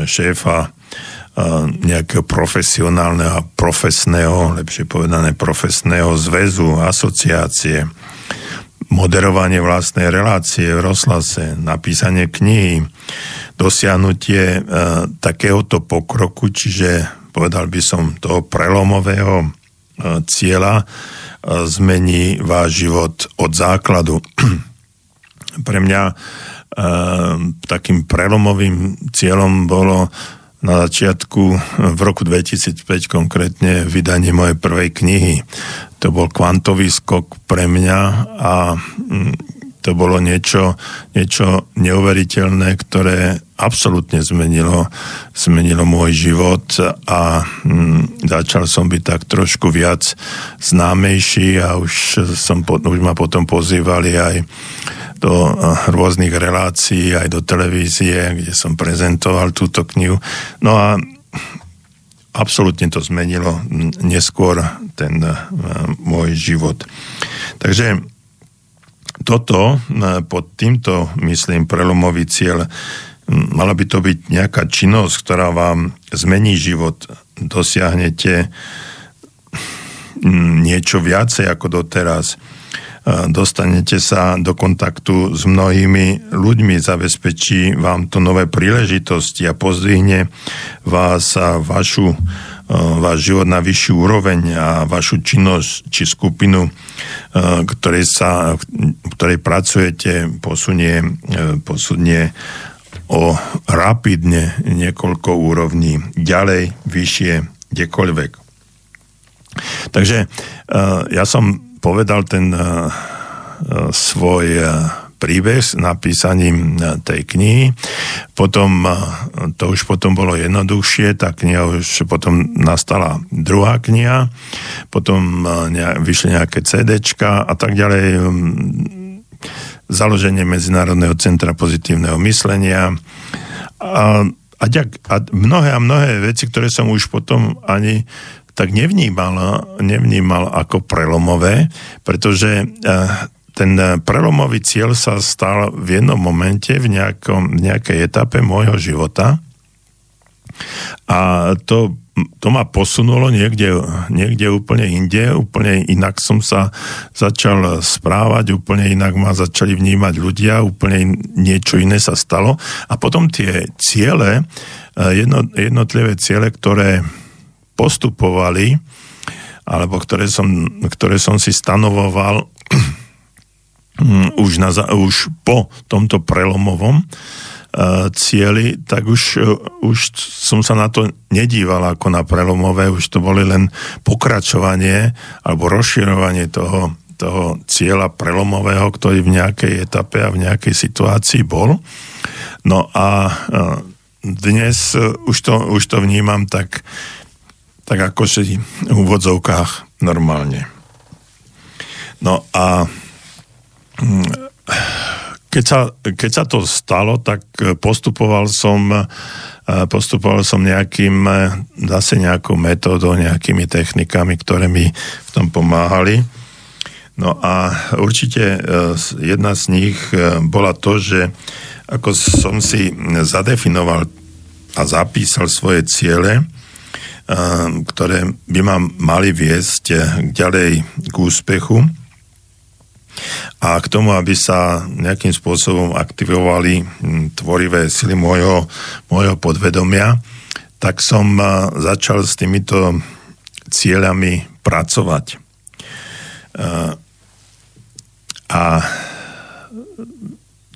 šéfa nejakého profesionálneho a profesného, lepšie povedané profesného zväzu, asociácie, moderovanie vlastnej relácie v rozhlase, napísanie knihy, dosiahnutie e, takéhoto pokroku, čiže povedal by som toho prelomového e, cieľa, e, zmení váš život od základu. Pre mňa takým prelomovým cieľom bolo na začiatku v roku 2005 konkrétne vydanie mojej prvej knihy. To bol kvantový skok pre mňa a mm, to bolo niečo, niečo neuveriteľné, ktoré absolútne zmenilo, zmenilo môj život a mm, začal som byť tak trošku viac známejší a už, som, už ma potom pozývali aj do eh, rôznych relácií, aj do televízie, kde som prezentoval túto knihu. No a absolútne to zmenilo neskôr ten uh, môj život. Takže toto, uh, pod týmto, myslím, prelomový cieľ, mala by to byť nejaká činnosť, ktorá vám zmení život, dosiahnete niečo viacej ako doteraz. Dostanete sa do kontaktu s mnohými ľuďmi, zabezpečí vám to nové príležitosti a pozdvihne vás a vašu, váš život na vyššiu úroveň a vašu činnosť či skupinu, ktorej, sa, ktorej pracujete, posunie, posunie o rapidne niekoľko úrovní ďalej, vyššie, kdekoľvek. Takže ja som povedal ten uh, svoj uh, príbeh s napísaním tej knihy. Potom, to už potom bolo jednoduchšie, tá kniha už potom nastala druhá kniha, potom vyšli nejaké CDčka a tak ďalej. Založenie Medzinárodného centra pozitívneho myslenia. A, a, a mnohé a mnohé veci, ktoré som už potom ani tak nevnímal, nevnímal ako prelomové, pretože eh, ten prelomový cieľ sa stal v jednom momente, v, nejakom, v nejakej etape môjho života. A to, to ma posunulo niekde, niekde úplne inde, úplne inak som sa začal správať, úplne inak ma začali vnímať ľudia, úplne niečo iné sa stalo. A potom tie ciele, eh, jedno, jednotlivé ciele, ktoré postupovali, alebo ktoré som, ktoré som si stanovoval už, na, už po tomto prelomovom cieli, tak už, uh, už som sa na to nedíval ako na prelomové, už to boli len pokračovanie alebo rozširovanie toho, toho cieľa prelomového, ktorý v nejakej etape a v nejakej situácii bol. No a uh, dnes už to, už to vnímam tak, tak ako si v úvodzovkách normálne. No a mm, keď sa, keď sa to stalo, tak postupoval som e, postupoval som nejakým e, zase nejakou metódou, nejakými technikami, ktoré mi v tom pomáhali. No a určite e, jedna z nich bola to, že ako som si zadefinoval a zapísal svoje ciele, ktoré by ma mali viesť ďalej k úspechu a k tomu, aby sa nejakým spôsobom aktivovali hm, tvorivé sily môjho, môjho podvedomia, tak som eh, začal s týmito cieľami pracovať. Eh, a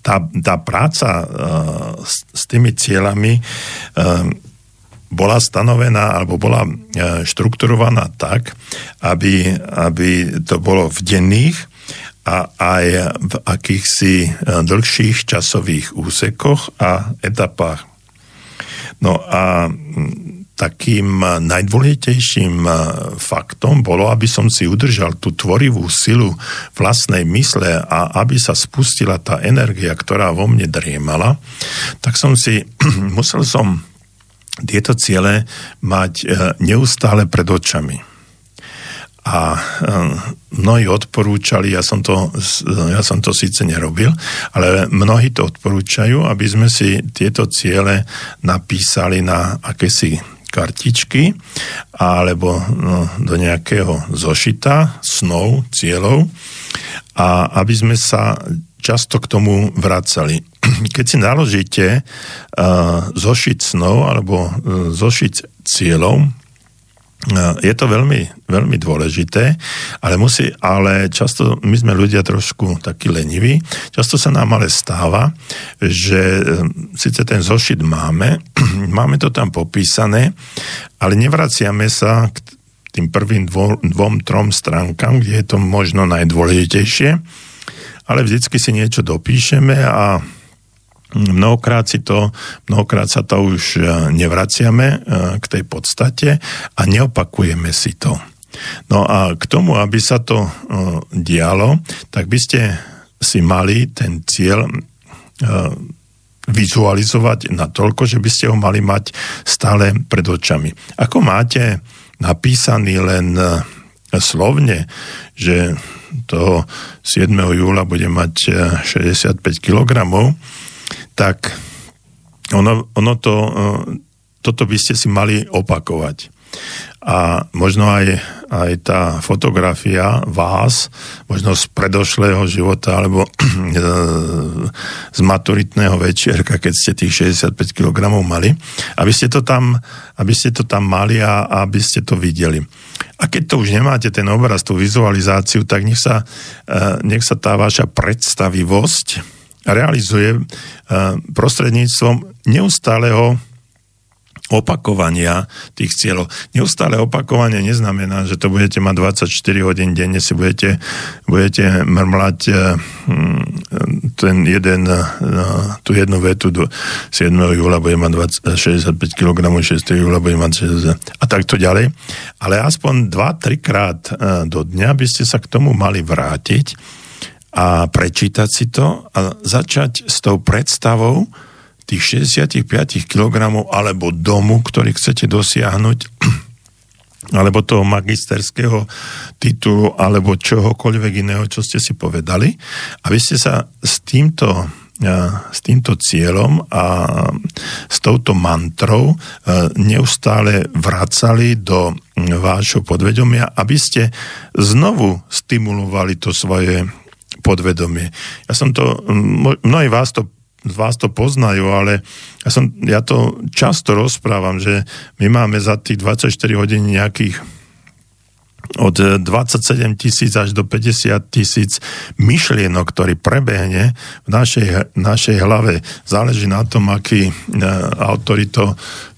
tá, tá práca s, s tými cieľami bola stanovená alebo bola štrukturovaná tak, aby, aby to bolo v denných a aj v akýchsi e, dlhších časových úsekoch a etapách. No a takým najdôležitejším faktom bolo, aby som si udržal tú tvorivú silu vlastnej mysle a aby sa spustila tá energia, ktorá vo mne driemala, tak som si, musel som tieto ciele mať e, neustále pred očami. A e, mnohí odporúčali, ja som, to, ja som to síce nerobil, ale mnohí to odporúčajú, aby sme si tieto ciele napísali na akési kartičky alebo no, do nejakého zošita snov, cieľov a aby sme sa často k tomu vracali. Keď si naložíte uh, zošit snov alebo uh, zošit cieľov, je to veľmi, veľmi dôležité, ale musí, ale často my sme ľudia trošku takí leniví, často sa nám ale stáva, že hm, síce ten zošit máme, máme to tam popísané, ale nevraciame sa k tým prvým dvom, dvom, trom stránkam, kde je to možno najdôležitejšie, ale vždycky si niečo dopíšeme a Mnohokrát, si to, mnohokrát sa to už e, nevraciame e, k tej podstate a neopakujeme si to. No a k tomu, aby sa to e, dialo, tak by ste si mali ten cieľ vizualizovať na toľko, že by ste ho mali mať stále pred očami. Ako máte napísaný len slovne, že toho 7. júla bude mať 65 kg, tak ono, ono to, e, toto by ste si mali opakovať. A možno aj, aj tá fotografia vás, možno z predošlého života alebo e, z maturitného večierka, keď ste tých 65 kg mali, aby ste to tam, aby ste to tam mali a aby ste to videli. A keď to už nemáte, ten obraz, tú vizualizáciu, tak nech sa, e, nech sa tá vaša predstavivosť realizuje eh, prostredníctvom neustáleho opakovania tých cieľov. Neustále opakovanie neznamená, že to budete mať 24 hodín denne, si budete, budete mrmlať eh, hm, ten jeden, eh, tú jednu vetu do 7. júla bude mať 20, 65 kg, 6. júla bude mať 60 a takto ďalej. Ale aspoň 2-3 krát do dňa by ste sa k tomu mali vrátiť a prečítať si to a začať s tou predstavou tých 65 kg alebo domu, ktorý chcete dosiahnuť, alebo toho magisterského titulu, alebo čohokoľvek iného, čo ste si povedali, aby ste sa s týmto s týmto cieľom a s touto mantrou neustále vracali do vášho podvedomia, aby ste znovu stimulovali to svoje podvedomie. Ja som to, mnohí vás to vás to poznajú, ale ja, som, ja to často rozprávam, že my máme za tých 24 hodín nejakých od 27 tisíc až do 50 tisíc myšlienok, ktorý prebehne v našej, našej hlave. Záleží na tom, aký e, autori to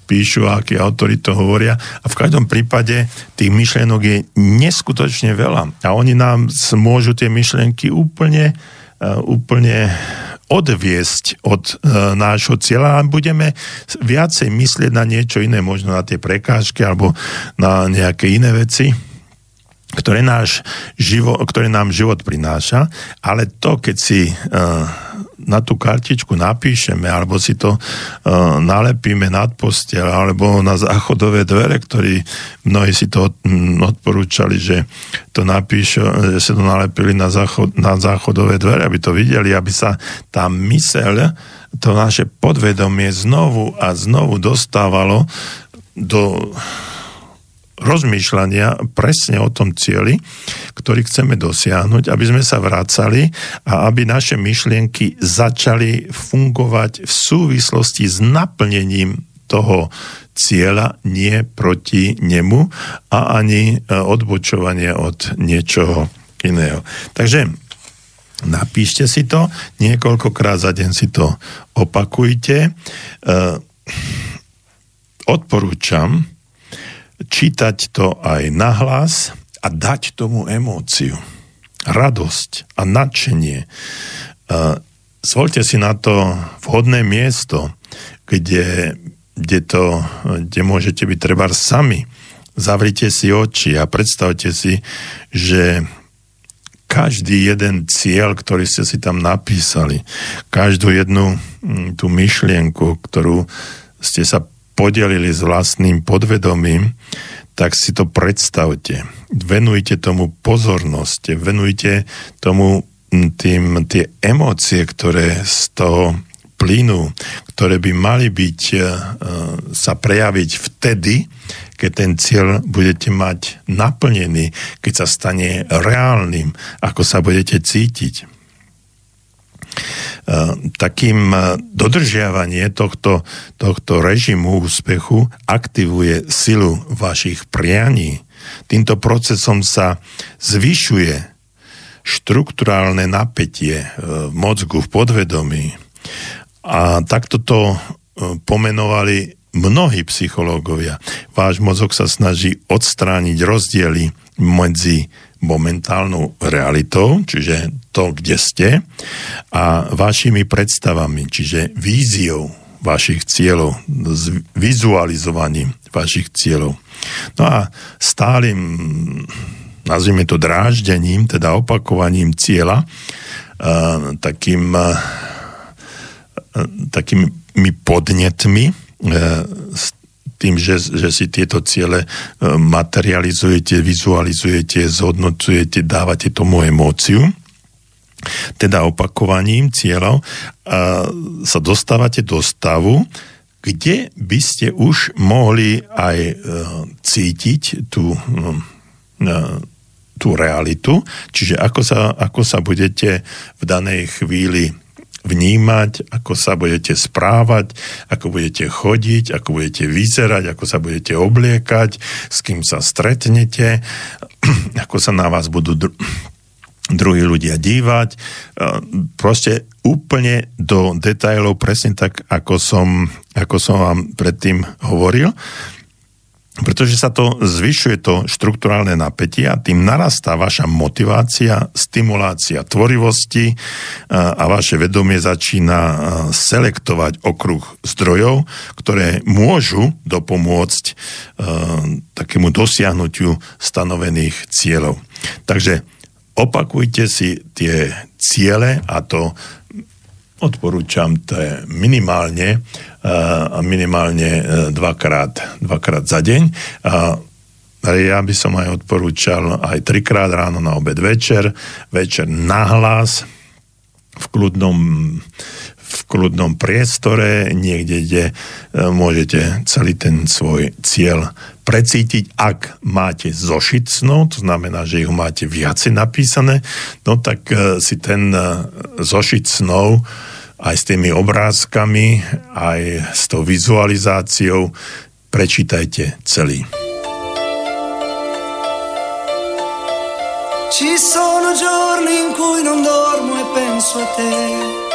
píšu a akí autori to hovoria. A v každom prípade tých myšlienok je neskutočne veľa. A oni nám môžu tie myšlienky úplne, e, úplne odviesť od e, nášho cieľa a budeme viacej myslieť na niečo iné, možno na tie prekážky alebo na nejaké iné veci, ktoré, náš živo, ktoré nám život prináša, ale to, keď si uh, na tú kartičku napíšeme, alebo si to uh, nalepíme nad postel, alebo na záchodové dvere, ktorí mnohí si to odporúčali, že to napíšu, že si to nalepili na, záchod, na záchodové dvere, aby to videli, aby sa tá myseľ, to naše podvedomie znovu a znovu dostávalo do rozmýšľania presne o tom cieli, ktorý chceme dosiahnuť, aby sme sa vracali a aby naše myšlienky začali fungovať v súvislosti s naplnením toho cieľa, nie proti nemu a ani e, odbočovanie od niečoho iného. Takže napíšte si to, niekoľkokrát za deň si to opakujte. E, odporúčam čítať to aj nahlas a dať tomu emóciu, radosť a nadšenie. Zvolte si na to vhodné miesto, kde, kde, to, kde môžete byť treba sami. Zavrite si oči a predstavte si, že každý jeden cieľ, ktorý ste si tam napísali, každú jednu tú myšlienku, ktorú ste sa podelili s vlastným podvedomím, tak si to predstavte. Venujte tomu pozornosť, venujte tomu tým, tie emócie, ktoré z toho plynú, ktoré by mali byť, uh, sa prejaviť vtedy, keď ten cieľ budete mať naplnený, keď sa stane reálnym, ako sa budete cítiť. E, takým e, dodržiavanie tohto, tohto režimu úspechu aktivuje silu vašich prianí. Týmto procesom sa zvyšuje štruktúrálne napätie e, v mozgu, v podvedomí. A takto to pomenovali mnohí psychológovia. Váš mozog sa snaží odstrániť rozdiely medzi momentálnou realitou, čiže to, kde ste, a vašimi predstavami, čiže víziou vašich cieľov, s vizualizovaním vašich cieľov. No a stálym, nazvime to dráždením, teda opakovaním cieľa, takým, takými podnetmi, E, s tým, že, že si tieto ciele e, materializujete, vizualizujete, zhodnocujete, dávate tomu emóciu, teda opakovaním cieľov, sa dostávate do stavu, kde by ste už mohli aj e, cítiť tú, tú realitu, čiže ako sa, ako sa budete v danej chvíli vnímať, ako sa budete správať, ako budete chodiť, ako budete vyzerať, ako sa budete obliekať, s kým sa stretnete, ako sa na vás budú dru- druhí ľudia dívať. Proste úplne do detajlov, presne tak, ako som, ako som vám predtým hovoril pretože sa to zvyšuje to štruktúrálne napätie a tým narastá vaša motivácia, stimulácia tvorivosti a vaše vedomie začína selektovať okruh zdrojov, ktoré môžu dopomôcť takému dosiahnutiu stanovených cieľov. Takže opakujte si tie ciele a to odporúčam to je minimálne a minimálne e, dvakrát, dvakrát za deň. A ja by som aj odporúčal aj trikrát ráno na obed večer, večer nahlas v kľudnom, v kľudnom priestore, niekde, kde e, môžete celý ten svoj cieľ precítiť, ak máte zošit snov, to znamená, že ich máte viacej napísané, no tak e, si ten zošit snov aj s tými obrázkami, aj s tou vizualizáciou. Prečítajte celý. Ci sono giorni in cui non dormo e penso a te.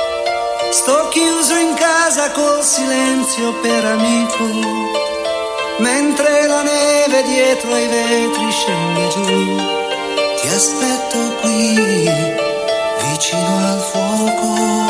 Sto chiuso in casa col silenzio per amico. Mentre la neve dietro ai vetri scende giù. Ti aspetto qui, vicino al fuoco.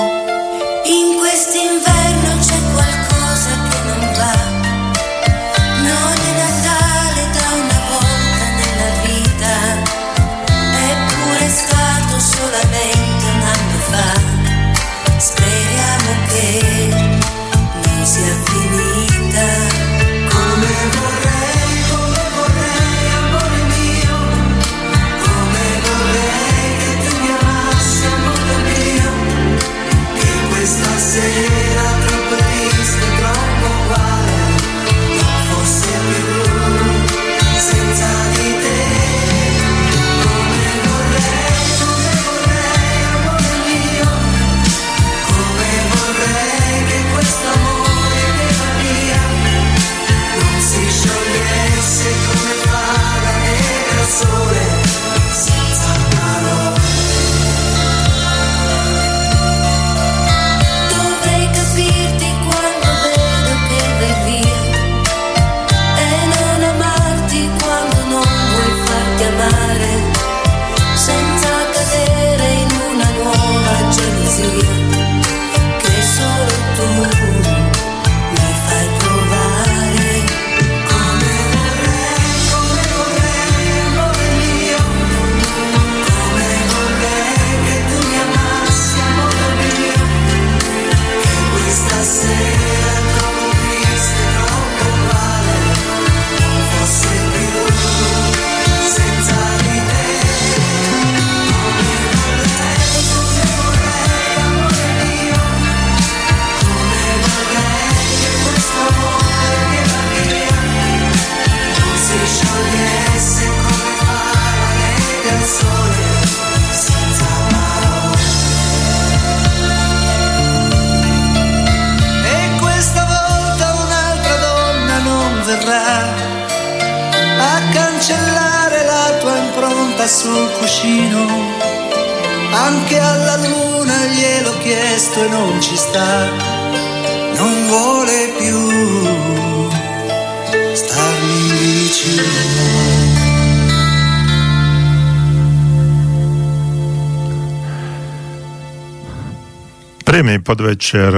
Podvečer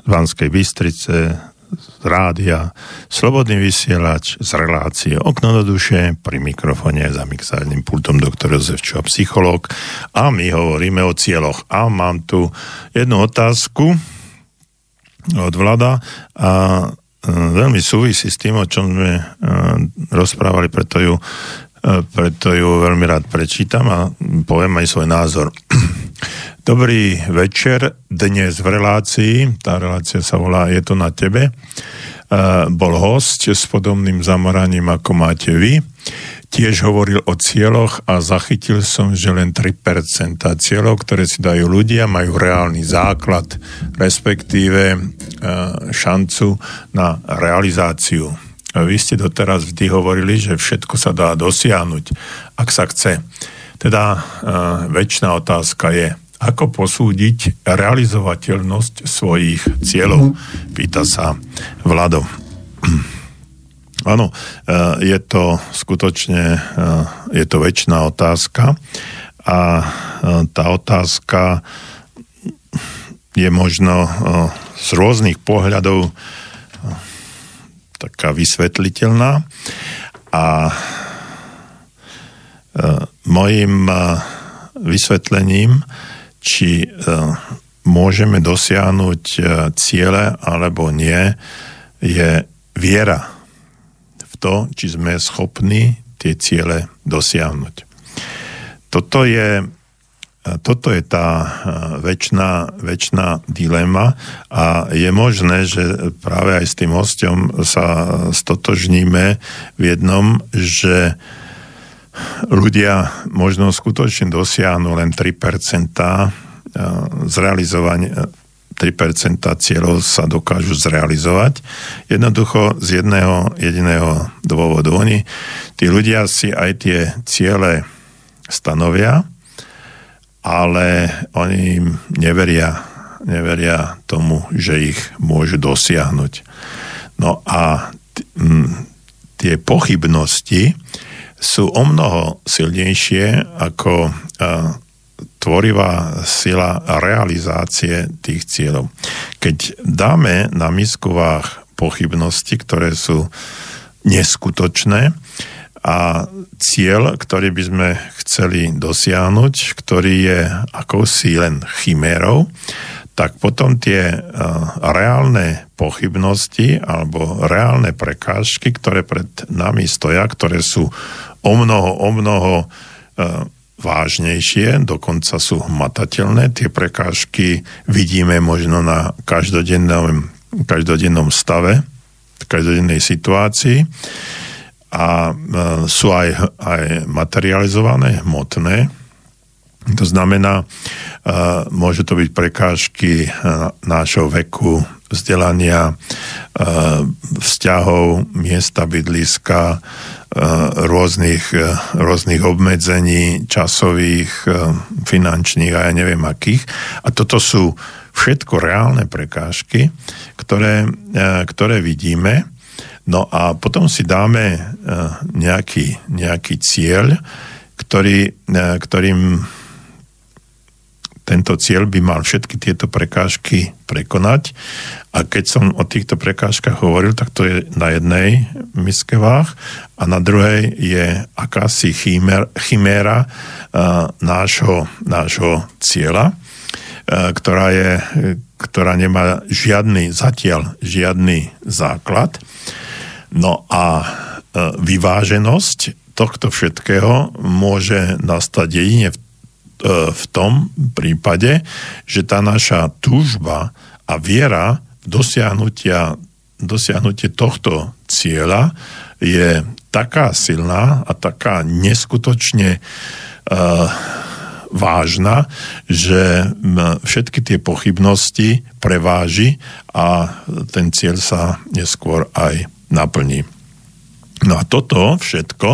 z Banskej Bystrice, z rádia, slobodný vysielač z relácie Okno do duše, pri mikrofóne za mixárnym pultom doktor Jozef Čo, psychológ a my hovoríme o cieľoch. A mám tu jednu otázku od Vlada a e, veľmi súvisí s tým, o čom sme e, rozprávali, preto ju, preto ju veľmi rád prečítam a poviem aj svoj názor. Dobrý večer, dnes v relácii, tá relácia sa volá Je to na tebe, bol host s podobným zamoraním, ako máte vy. Tiež hovoril o cieľoch a zachytil som, že len 3% cieľov, ktoré si dajú ľudia, majú reálny základ, respektíve šancu na realizáciu. Vy ste doteraz vždy hovorili, že všetko sa dá dosiahnuť, ak sa chce. Teda väčšina otázka je, ako posúdiť realizovateľnosť svojich cieľov? Pýta sa Vlado. Áno, e, je to skutočne, e, je to väčšiná otázka a e, tá otázka je možno z rôznych pohľadov taká vysvetliteľná a mojim vysvetlením či e, môžeme dosiahnuť e, ciele alebo nie, je viera v to, či sme schopní tie ciele dosiahnuť. Toto je, e, toto je tá väčšiná, väčšiná dilema a je možné, že práve aj s tým hostom sa stotožníme v jednom, že ľudia možno skutočne dosiahnu len 3% zrealizovania 3% cieľov sa dokážu zrealizovať. Jednoducho z jedného jediného dôvodu. Oni, tí ľudia si aj tie ciele stanovia, ale oni im neveria, neveria tomu, že ich môžu dosiahnuť. No a t- m, tie pochybnosti, sú o mnoho silnejšie ako tvorivá sila realizácie tých cieľov. Keď dáme na misku váh pochybnosti, ktoré sú neskutočné a cieľ, ktorý by sme chceli dosiahnuť, ktorý je akousi len chimérou, tak potom tie uh, reálne pochybnosti alebo reálne prekážky, ktoré pred nami stoja, ktoré sú o mnoho, o mnoho e, vážnejšie, dokonca sú hmatateľné. Tie prekážky vidíme možno na každodennom, každodennom stave, v každodennej situácii a e, sú aj, aj materializované, hmotné. To znamená, e, môžu to byť prekážky nášho veku, vzdelania, vzťahov, miesta bydliska, rôznych, rôznych obmedzení časových, finančných a ja neviem akých. A toto sú všetko reálne prekážky, ktoré, ktoré vidíme. No a potom si dáme nejaký, nejaký cieľ, ktorý, ktorým tento cieľ by mal všetky tieto prekážky prekonať. A keď som o týchto prekážkach hovoril, tak to je na jednej miske váh a na druhej je akási chiméra, chiméra uh, nášho, nášho cieľa, ktorá, je, ktorá nemá žiadny, zatiaľ žiadny základ. No a uh, vyváženosť tohto všetkého môže nastať jedine E, v tom prípade, že tá naša túžba a viera v dosiahnutia, dosiahnutie tohto cieľa je taká silná a taká neskutočne uh, vážna, že všetky tie pochybnosti preváži a ten cieľ sa neskôr aj naplní. No a toto všetko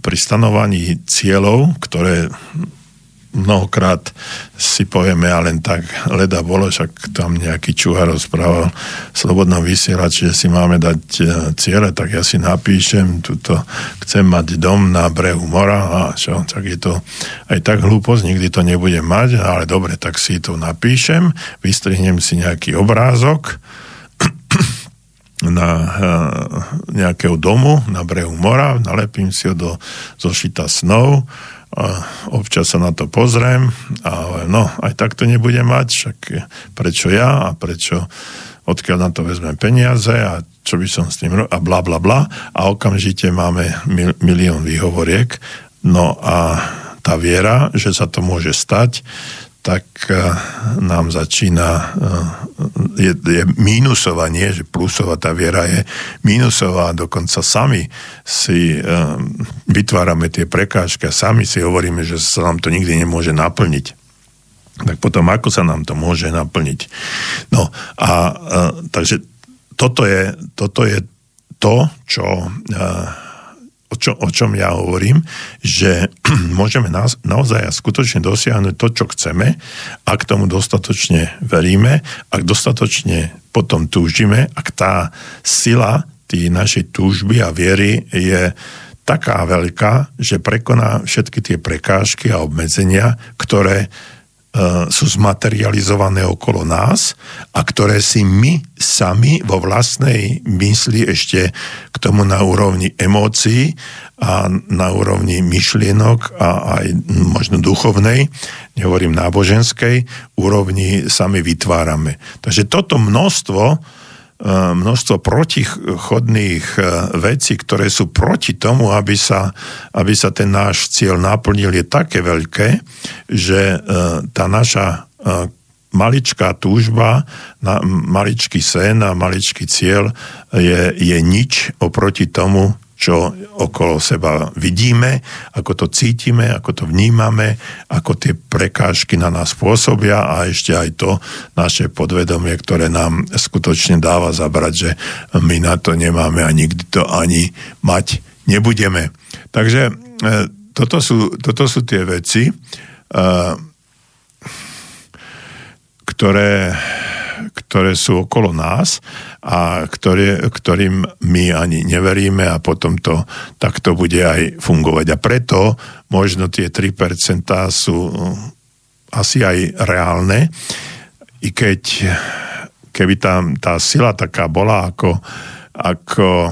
pri stanovaní cieľov, ktoré mnohokrát si povieme, a len tak leda bolo, však tam nejaký čuha rozprával v slobodnom vysielači, že si máme dať e, ciele, tak ja si napíšem, tuto chcem mať dom na brehu mora a čo, tak je to aj tak hlúposť, nikdy to nebudem mať, ale dobre, tak si to napíšem, vystrihnem si nejaký obrázok na uh, nejakého domu na brehu mora, nalepím si ho do zošita snov, a občas sa na to pozriem a no, aj tak to nebudem mať, však prečo ja a prečo odkiaľ na to vezmem peniaze a čo by som s tým a bla bla bla. A okamžite máme mil, milión výhovoriek. No a tá viera, že sa to môže stať, tak eh, nám začína, eh, je, je mínusová, nie, že plusová tá viera je mínusová, dokonca sami si eh, vytvárame tie prekážky a sami si hovoríme, že sa nám to nikdy nemôže naplniť. Tak potom ako sa nám to môže naplniť? No a takže toto je, toto je to, čo o, čo, o čom ja hovorím, že môžeme na, naozaj a skutočne dosiahnuť to, čo chceme, ak tomu dostatočne veríme, ak dostatočne potom túžime, ak tá sila tý našej túžby a viery je taká veľká, že prekoná všetky tie prekážky a obmedzenia, ktoré sú zmaterializované okolo nás a ktoré si my sami vo vlastnej mysli ešte k tomu na úrovni emócií a na úrovni myšlienok a aj možno duchovnej, nehovorím náboženskej, úrovni sami vytvárame. Takže toto množstvo E, množstvo protichodných e, vecí, ktoré sú proti tomu, aby sa, aby sa ten náš cieľ naplnil, je také veľké, že e, tá naša maličká túžba, maličký sen a maličký cieľ je, je nič oproti tomu, čo okolo seba vidíme, ako to cítime, ako to vnímame, ako tie prekážky na nás pôsobia a ešte aj to naše podvedomie, ktoré nám skutočne dáva zabrať, že my na to nemáme a nikdy to ani mať nebudeme. Takže e, toto sú, toto sú tie veci, e, ktoré ktoré sú okolo nás a ktoré, ktorým my ani neveríme a potom to takto bude aj fungovať. A preto možno tie 3% sú asi aj reálne, i keď keby tam tá sila taká bola, ako, ako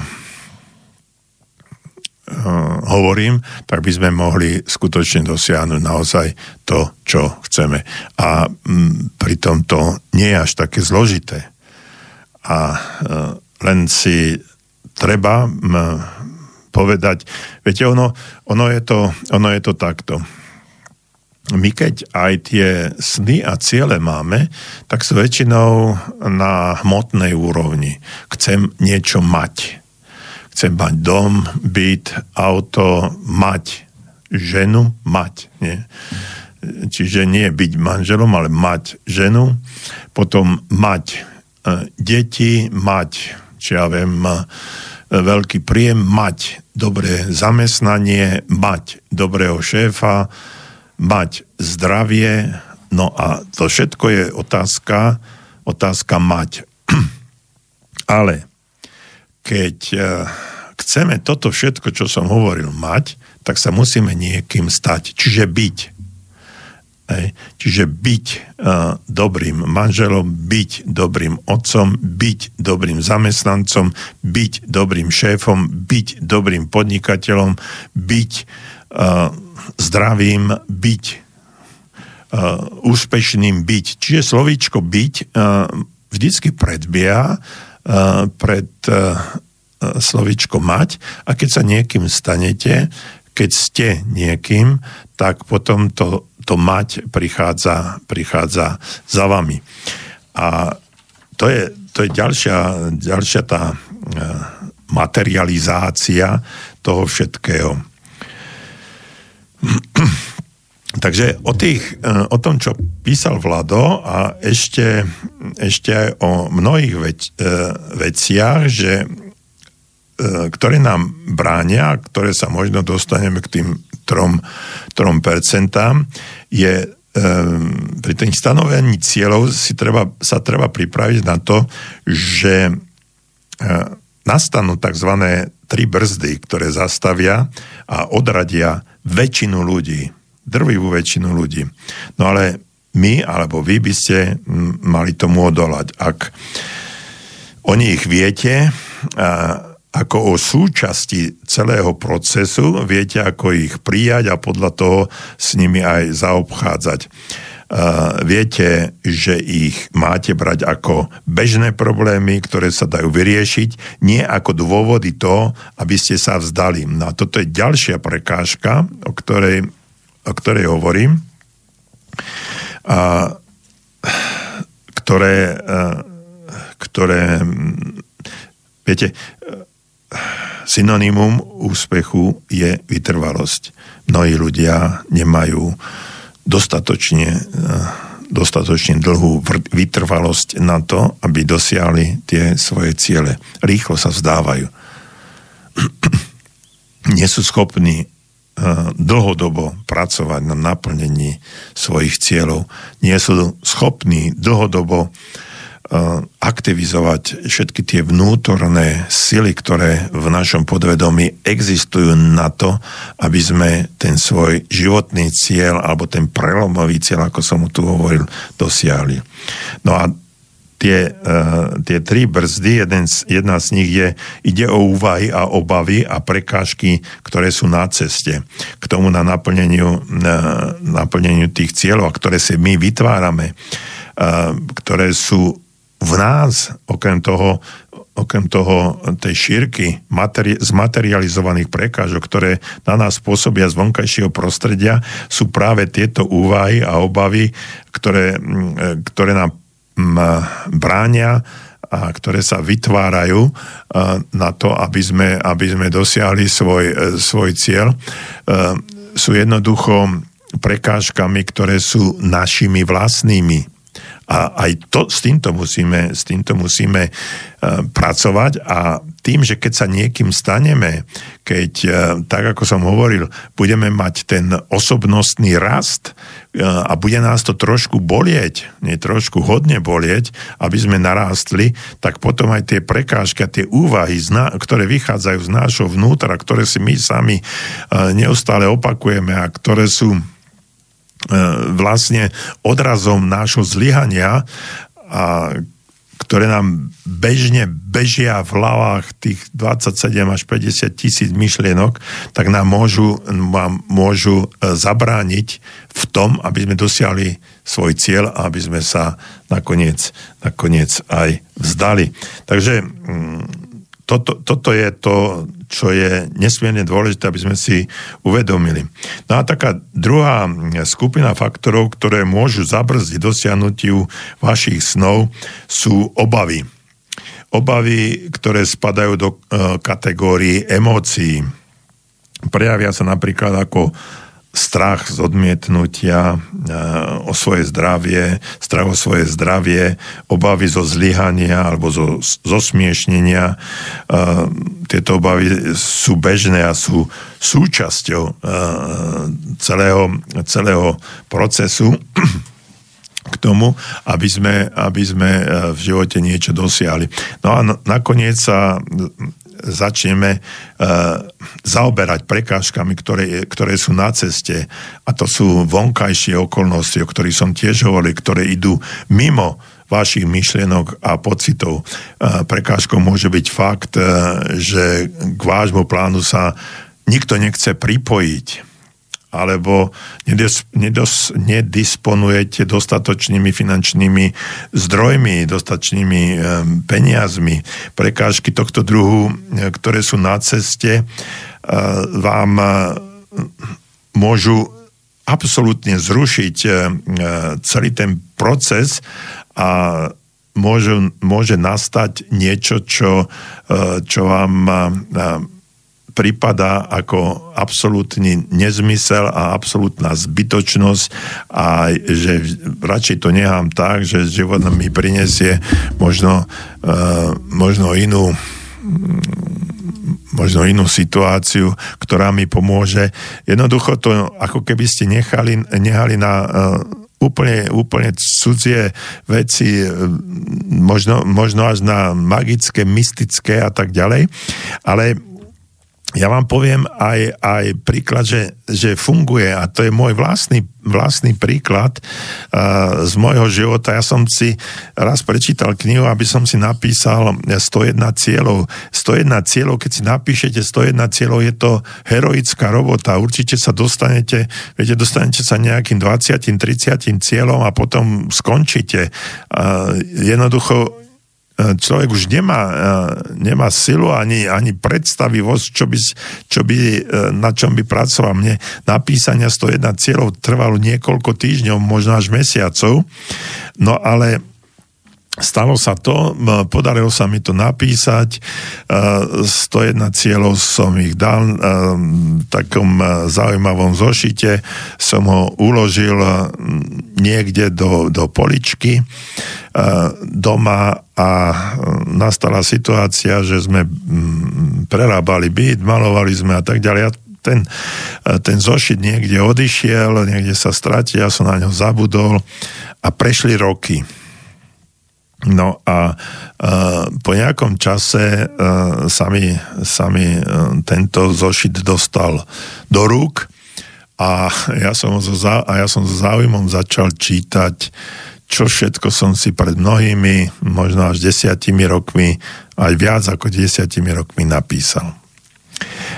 hovorím, tak by sme mohli skutočne dosiahnuť naozaj to, čo chceme. A mm, pritom to nie je až také zložité. A e, len si treba m, povedať, viete, ono, ono, je to, ono je to takto. My keď aj tie sny a ciele máme, tak sú väčšinou na hmotnej úrovni. Chcem niečo mať chcem mať dom, byt, auto, mať ženu, mať. Nie? Čiže nie byť manželom, ale mať ženu, potom mať e, deti, mať, či ja viem, e, veľký príjem, mať dobré zamestnanie, mať dobrého šéfa, mať zdravie, no a to všetko je otázka, otázka mať. Ale keď e, chceme toto všetko, čo som hovoril, mať, tak sa musíme niekým stať. Čiže byť. Hej. Čiže byť uh, dobrým manželom, byť dobrým otcom, byť dobrým zamestnancom, byť dobrým šéfom, byť dobrým podnikateľom, byť uh, zdravým, byť uh, úspešným, byť. Čiže slovíčko byť uh, vždycky predbieha uh, pred uh, slovičko mať a keď sa niekým stanete, keď ste niekým, tak potom to, to mať prichádza, prichádza za vami. A to je, to je ďalšia, ďalšia tá materializácia toho všetkého. Takže o, tých, e, o tom, čo písal Vlado a ešte, ešte aj o mnohých vec, e, veciach, že ktoré nám bránia, ktoré sa možno dostaneme k tým trom, trom percentám, je pri tým stanovení cieľov si treba, sa treba pripraviť na to, že nastanú tzv. tri brzdy, ktoré zastavia a odradia väčšinu ľudí, drvivú väčšinu ľudí. No ale my, alebo vy by ste mali tomu odolať. Ak o nich viete, ako o súčasti celého procesu, viete, ako ich prijať a podľa toho s nimi aj zaobchádzať viete, že ich máte brať ako bežné problémy, ktoré sa dajú vyriešiť, nie ako dôvody to, aby ste sa vzdali. No a toto je ďalšia prekážka, o ktorej, o ktorej hovorím, a, ktoré, a, ktoré viete, synonymum úspechu je vytrvalosť. Mnohí ľudia nemajú dostatočne, eh, dostatočne dlhú vytrvalosť na to, aby dosiahli tie svoje ciele. Rýchlo sa vzdávajú. Nie sú schopní dlhodobo pracovať na naplnení svojich cieľov. Nie sú schopní dlhodobo Eh, aktivizovať všetky tie vnútorné sily, ktoré v našom podvedomí existujú na to, aby sme ten svoj životný cieľ alebo ten prelomový cieľ, ako som mu tu hovoril, dosiahli. No a tie, uh, tie tri brzdy, jeden jedna z nich je, ide o úvahy a obavy a prekážky, ktoré sú na ceste k tomu na naplneniu, na naplneniu tých cieľov, ktoré si my vytvárame, uh, ktoré sú v nás, okrem toho, okrem toho tej šírky materi- zmaterializovaných prekážok, ktoré na nás pôsobia z vonkajšieho prostredia, sú práve tieto úvahy a obavy, ktoré, ktoré nám bránia a ktoré sa vytvárajú na to, aby sme, aby sme dosiahli svoj, svoj cieľ, sú jednoducho prekážkami, ktoré sú našimi vlastnými. A aj to, s, týmto musíme, s týmto musíme pracovať a tým, že keď sa niekým staneme, keď, uh, tak ako som hovoril, budeme mať ten osobnostný rast uh, a bude nás to trošku bolieť, nie trošku hodne bolieť, aby sme narástli, tak potom aj tie prekážky a tie úvahy, ktoré vychádzajú z nášho vnútra, ktoré si my sami neustále opakujeme a ktoré sú E, vlastne odrazom nášho zlyhania a ktoré nám bežne bežia v hlavách tých 27 až 50 tisíc myšlienok, tak nám môžu, nám môžu e, zabrániť v tom, aby sme dosiahli svoj cieľ a aby sme sa nakoniec, nakoniec aj vzdali. Takže mm, toto, toto je to, čo je nesmierne dôležité, aby sme si uvedomili. No a taká druhá skupina faktorov, ktoré môžu zabrzdiť dosiahnutiu vašich snov, sú obavy. Obavy, ktoré spadajú do e, kategórií emócií. Prejavia sa napríklad ako strach z odmietnutia, e, o svoje zdravie, strach o svoje zdravie, obavy zo zlyhania alebo zo, zo smiešnenia. E, tieto obavy sú bežné a sú súčasťou e, celého, celého procesu k tomu, aby sme, aby sme v živote niečo dosiahli. No a nakoniec sa začneme uh, zaoberať prekážkami, ktoré, ktoré sú na ceste. A to sú vonkajšie okolnosti, o ktorých som tiež hovoril, ktoré idú mimo vašich myšlienok a pocitov. Uh, prekážkou môže byť fakt, uh, že k vášmu plánu sa nikto nechce pripojiť alebo nedos, nedos, nedisponujete dostatočnými finančnými zdrojmi, dostatočnými um, peniazmi. Prekážky tohto druhu, e, ktoré sú na ceste, uh, vám uh, môžu absolútne zrušiť uh, celý ten proces a môže, môže nastať niečo, čo, čo vám prípada ako absolútny nezmysel a absolútna zbytočnosť a že radšej to nechám tak, že život mi prinesie možno, uh, možno inú možno inú situáciu, ktorá mi pomôže. Jednoducho to, ako keby ste nechali, nehali na uh, úplne, úplne cudzie veci, možno, možno až na magické, mystické a tak ďalej. Ale ja vám poviem aj, aj príklad, že, že funguje a to je môj vlastný, vlastný príklad uh, z môjho života. Ja som si raz prečítal knihu, aby som si napísal 101 cieľov. 101 cieľov, keď si napíšete 101 cieľov, je to heroická robota. Určite sa dostanete, viete, dostanete sa nejakým 20, 30 cieľom a potom skončíte. Uh, jednoducho človek už nemá, e, nemá silu ani, ani predstavivosť, čo by, čo by, e, na čom by pracoval. Mne napísania 101 cieľov trvalo niekoľko týždňov, možno až mesiacov, no ale Stalo sa to, podarilo sa mi to napísať, 101 cieľov som ich dal v takom zaujímavom zošite, som ho uložil niekde do, do poličky doma a nastala situácia, že sme prerábali byt, malovali sme a tak ďalej. ten, ten zošit niekde odišiel, niekde sa stratil, ja som na ňo zabudol a prešli roky No a uh, po nejakom čase uh, sa mi, sa mi uh, tento zošit dostal do rúk a ja som so, a ja som so záujmom začal čítať, čo všetko som si pred mnohými, možno až desiatimi rokmi, aj viac ako desiatimi rokmi napísal.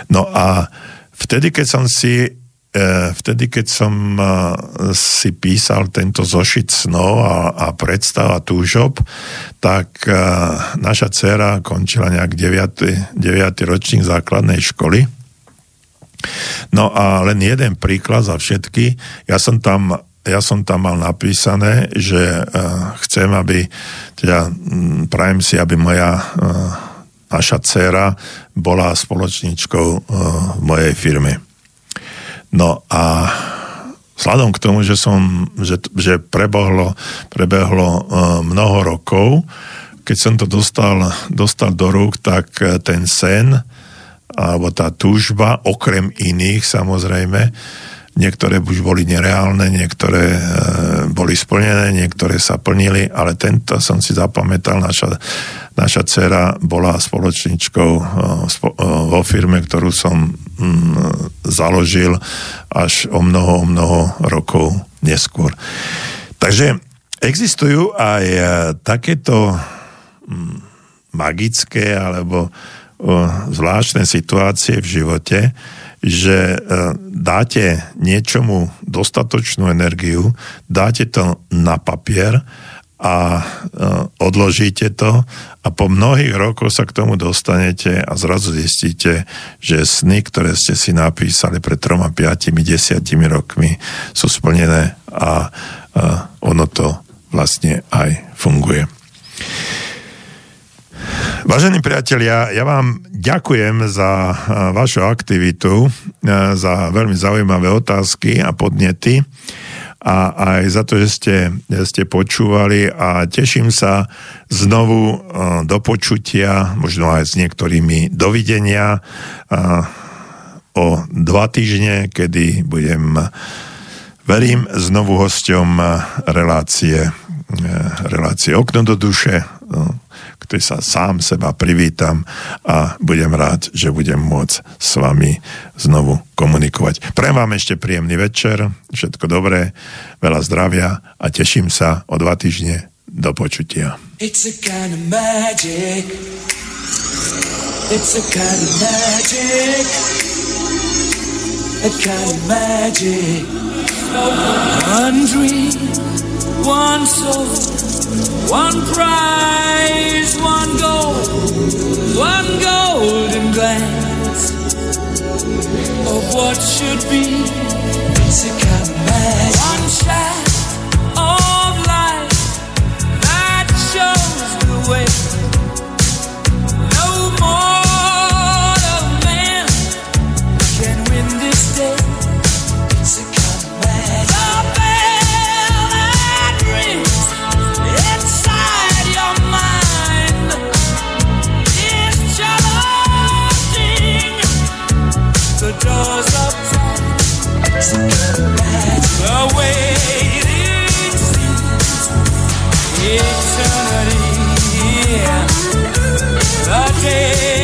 No a vtedy, keď som si E, vtedy, keď som e, si písal tento zošit snov a, a predstav a túžob, tak e, naša dcera končila nejak 9. 9. ročník základnej školy. No a len jeden príklad za všetky. Ja som tam ja som tam mal napísané, že chcem, aby, teda prajem si, aby moja naša dcera bola spoločníčkou mojej firme. No a vzhľadom k tomu, že som, že, že prebohlo, prebehlo uh, mnoho rokov, keď som to dostal, dostal do rúk, tak uh, ten sen, alebo tá túžba, okrem iných samozrejme, niektoré už boli nereálne, niektoré e, boli splnené, niektoré sa plnili, ale tento som si zapamätal, naša, naša dcera bola spoločničkou e, spo, e, vo firme, ktorú som mm, založil až o mnoho, o mnoho rokov neskôr. Takže existujú aj e, takéto mm, magické alebo zvláštne situácie v živote, že dáte niečomu dostatočnú energiu, dáte to na papier a e, odložíte to a po mnohých rokoch sa k tomu dostanete a zrazu zistíte, že sny, ktoré ste si napísali pred troma, piatimi, desiatimi rokmi sú splnené a e, ono to vlastne aj funguje. Vážení priatelia, ja vám ďakujem za eh, vašu aktivitu, za veľmi zaujímavé otázky a podnety a aj za to, že ste, že ste počúvali a teším sa znovu eh, do počutia, možno aj s niektorými dovidenia o dva týždne, kedy budem, verím, znovu hosťom relácie, relácie Okno do duše, ktorý sa sám seba privítam a budem rád, že budem môcť s vami znovu komunikovať. Prajem vám ešte príjemný večer, všetko dobré, veľa zdravia a teším sa o dva týždne do počutia. It's a kind of magic. It's a kind of magic. A kind of magic. One dream, one soul. One prize, one goal, one golden glance of what should be. It's a magic. One shot eternity, the day.